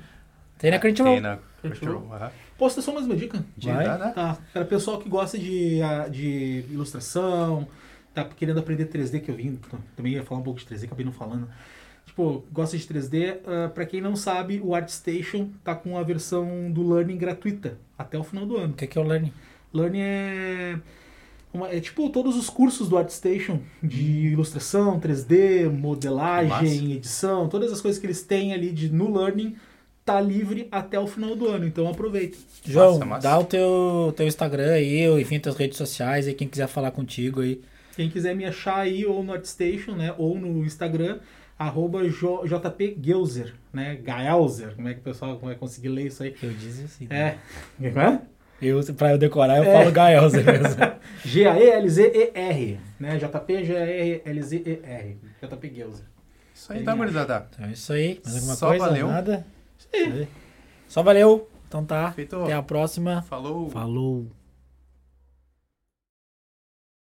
Tem na Crunchyroll. Tem na Crunchyroll. Aham. Posso dar só mais uma dica? Dá, dá. Tá, cara, pessoal que gosta de, ah, de ilustração, tá querendo aprender 3D, que eu vim, também ia falar um pouco de 3D, acabei não falando. Tipo, gosta de 3D, ah, pra quem não sabe, o ArtStation tá com a versão do Learning gratuita até o final do ano. O que que é o Learning? Learning é. uma- é tipo todos os cursos do ArtStation de ilustração, 3D, modelagem, edição, todas as coisas que eles têm ali de no Learning tá livre até o final do ano, então aproveita. João, Massa, massa. dá o teu, teu Instagram aí, ou enfim, tuas redes sociais aí, quem quiser falar contigo aí. Quem quiser me achar aí ou no ArtStation, né, ou no Instagram, arroba jpgeuser, né, Gaelzer, como é que o pessoal vai conseguir ler isso aí? Eu disse assim. É, como é? Eu, pra eu decorar, eu É. falo Gaelza mesmo. G-A-E-L-Z-E-R, né, J-P-G-A-E-L-Z-E-R, JP Geuser. Isso aí, tá, gurizada? Então é isso aí. Mais alguma Só coisa? valeu. Nada? Só valeu. Então tá. Feito. Até a próxima. Falou. Falou.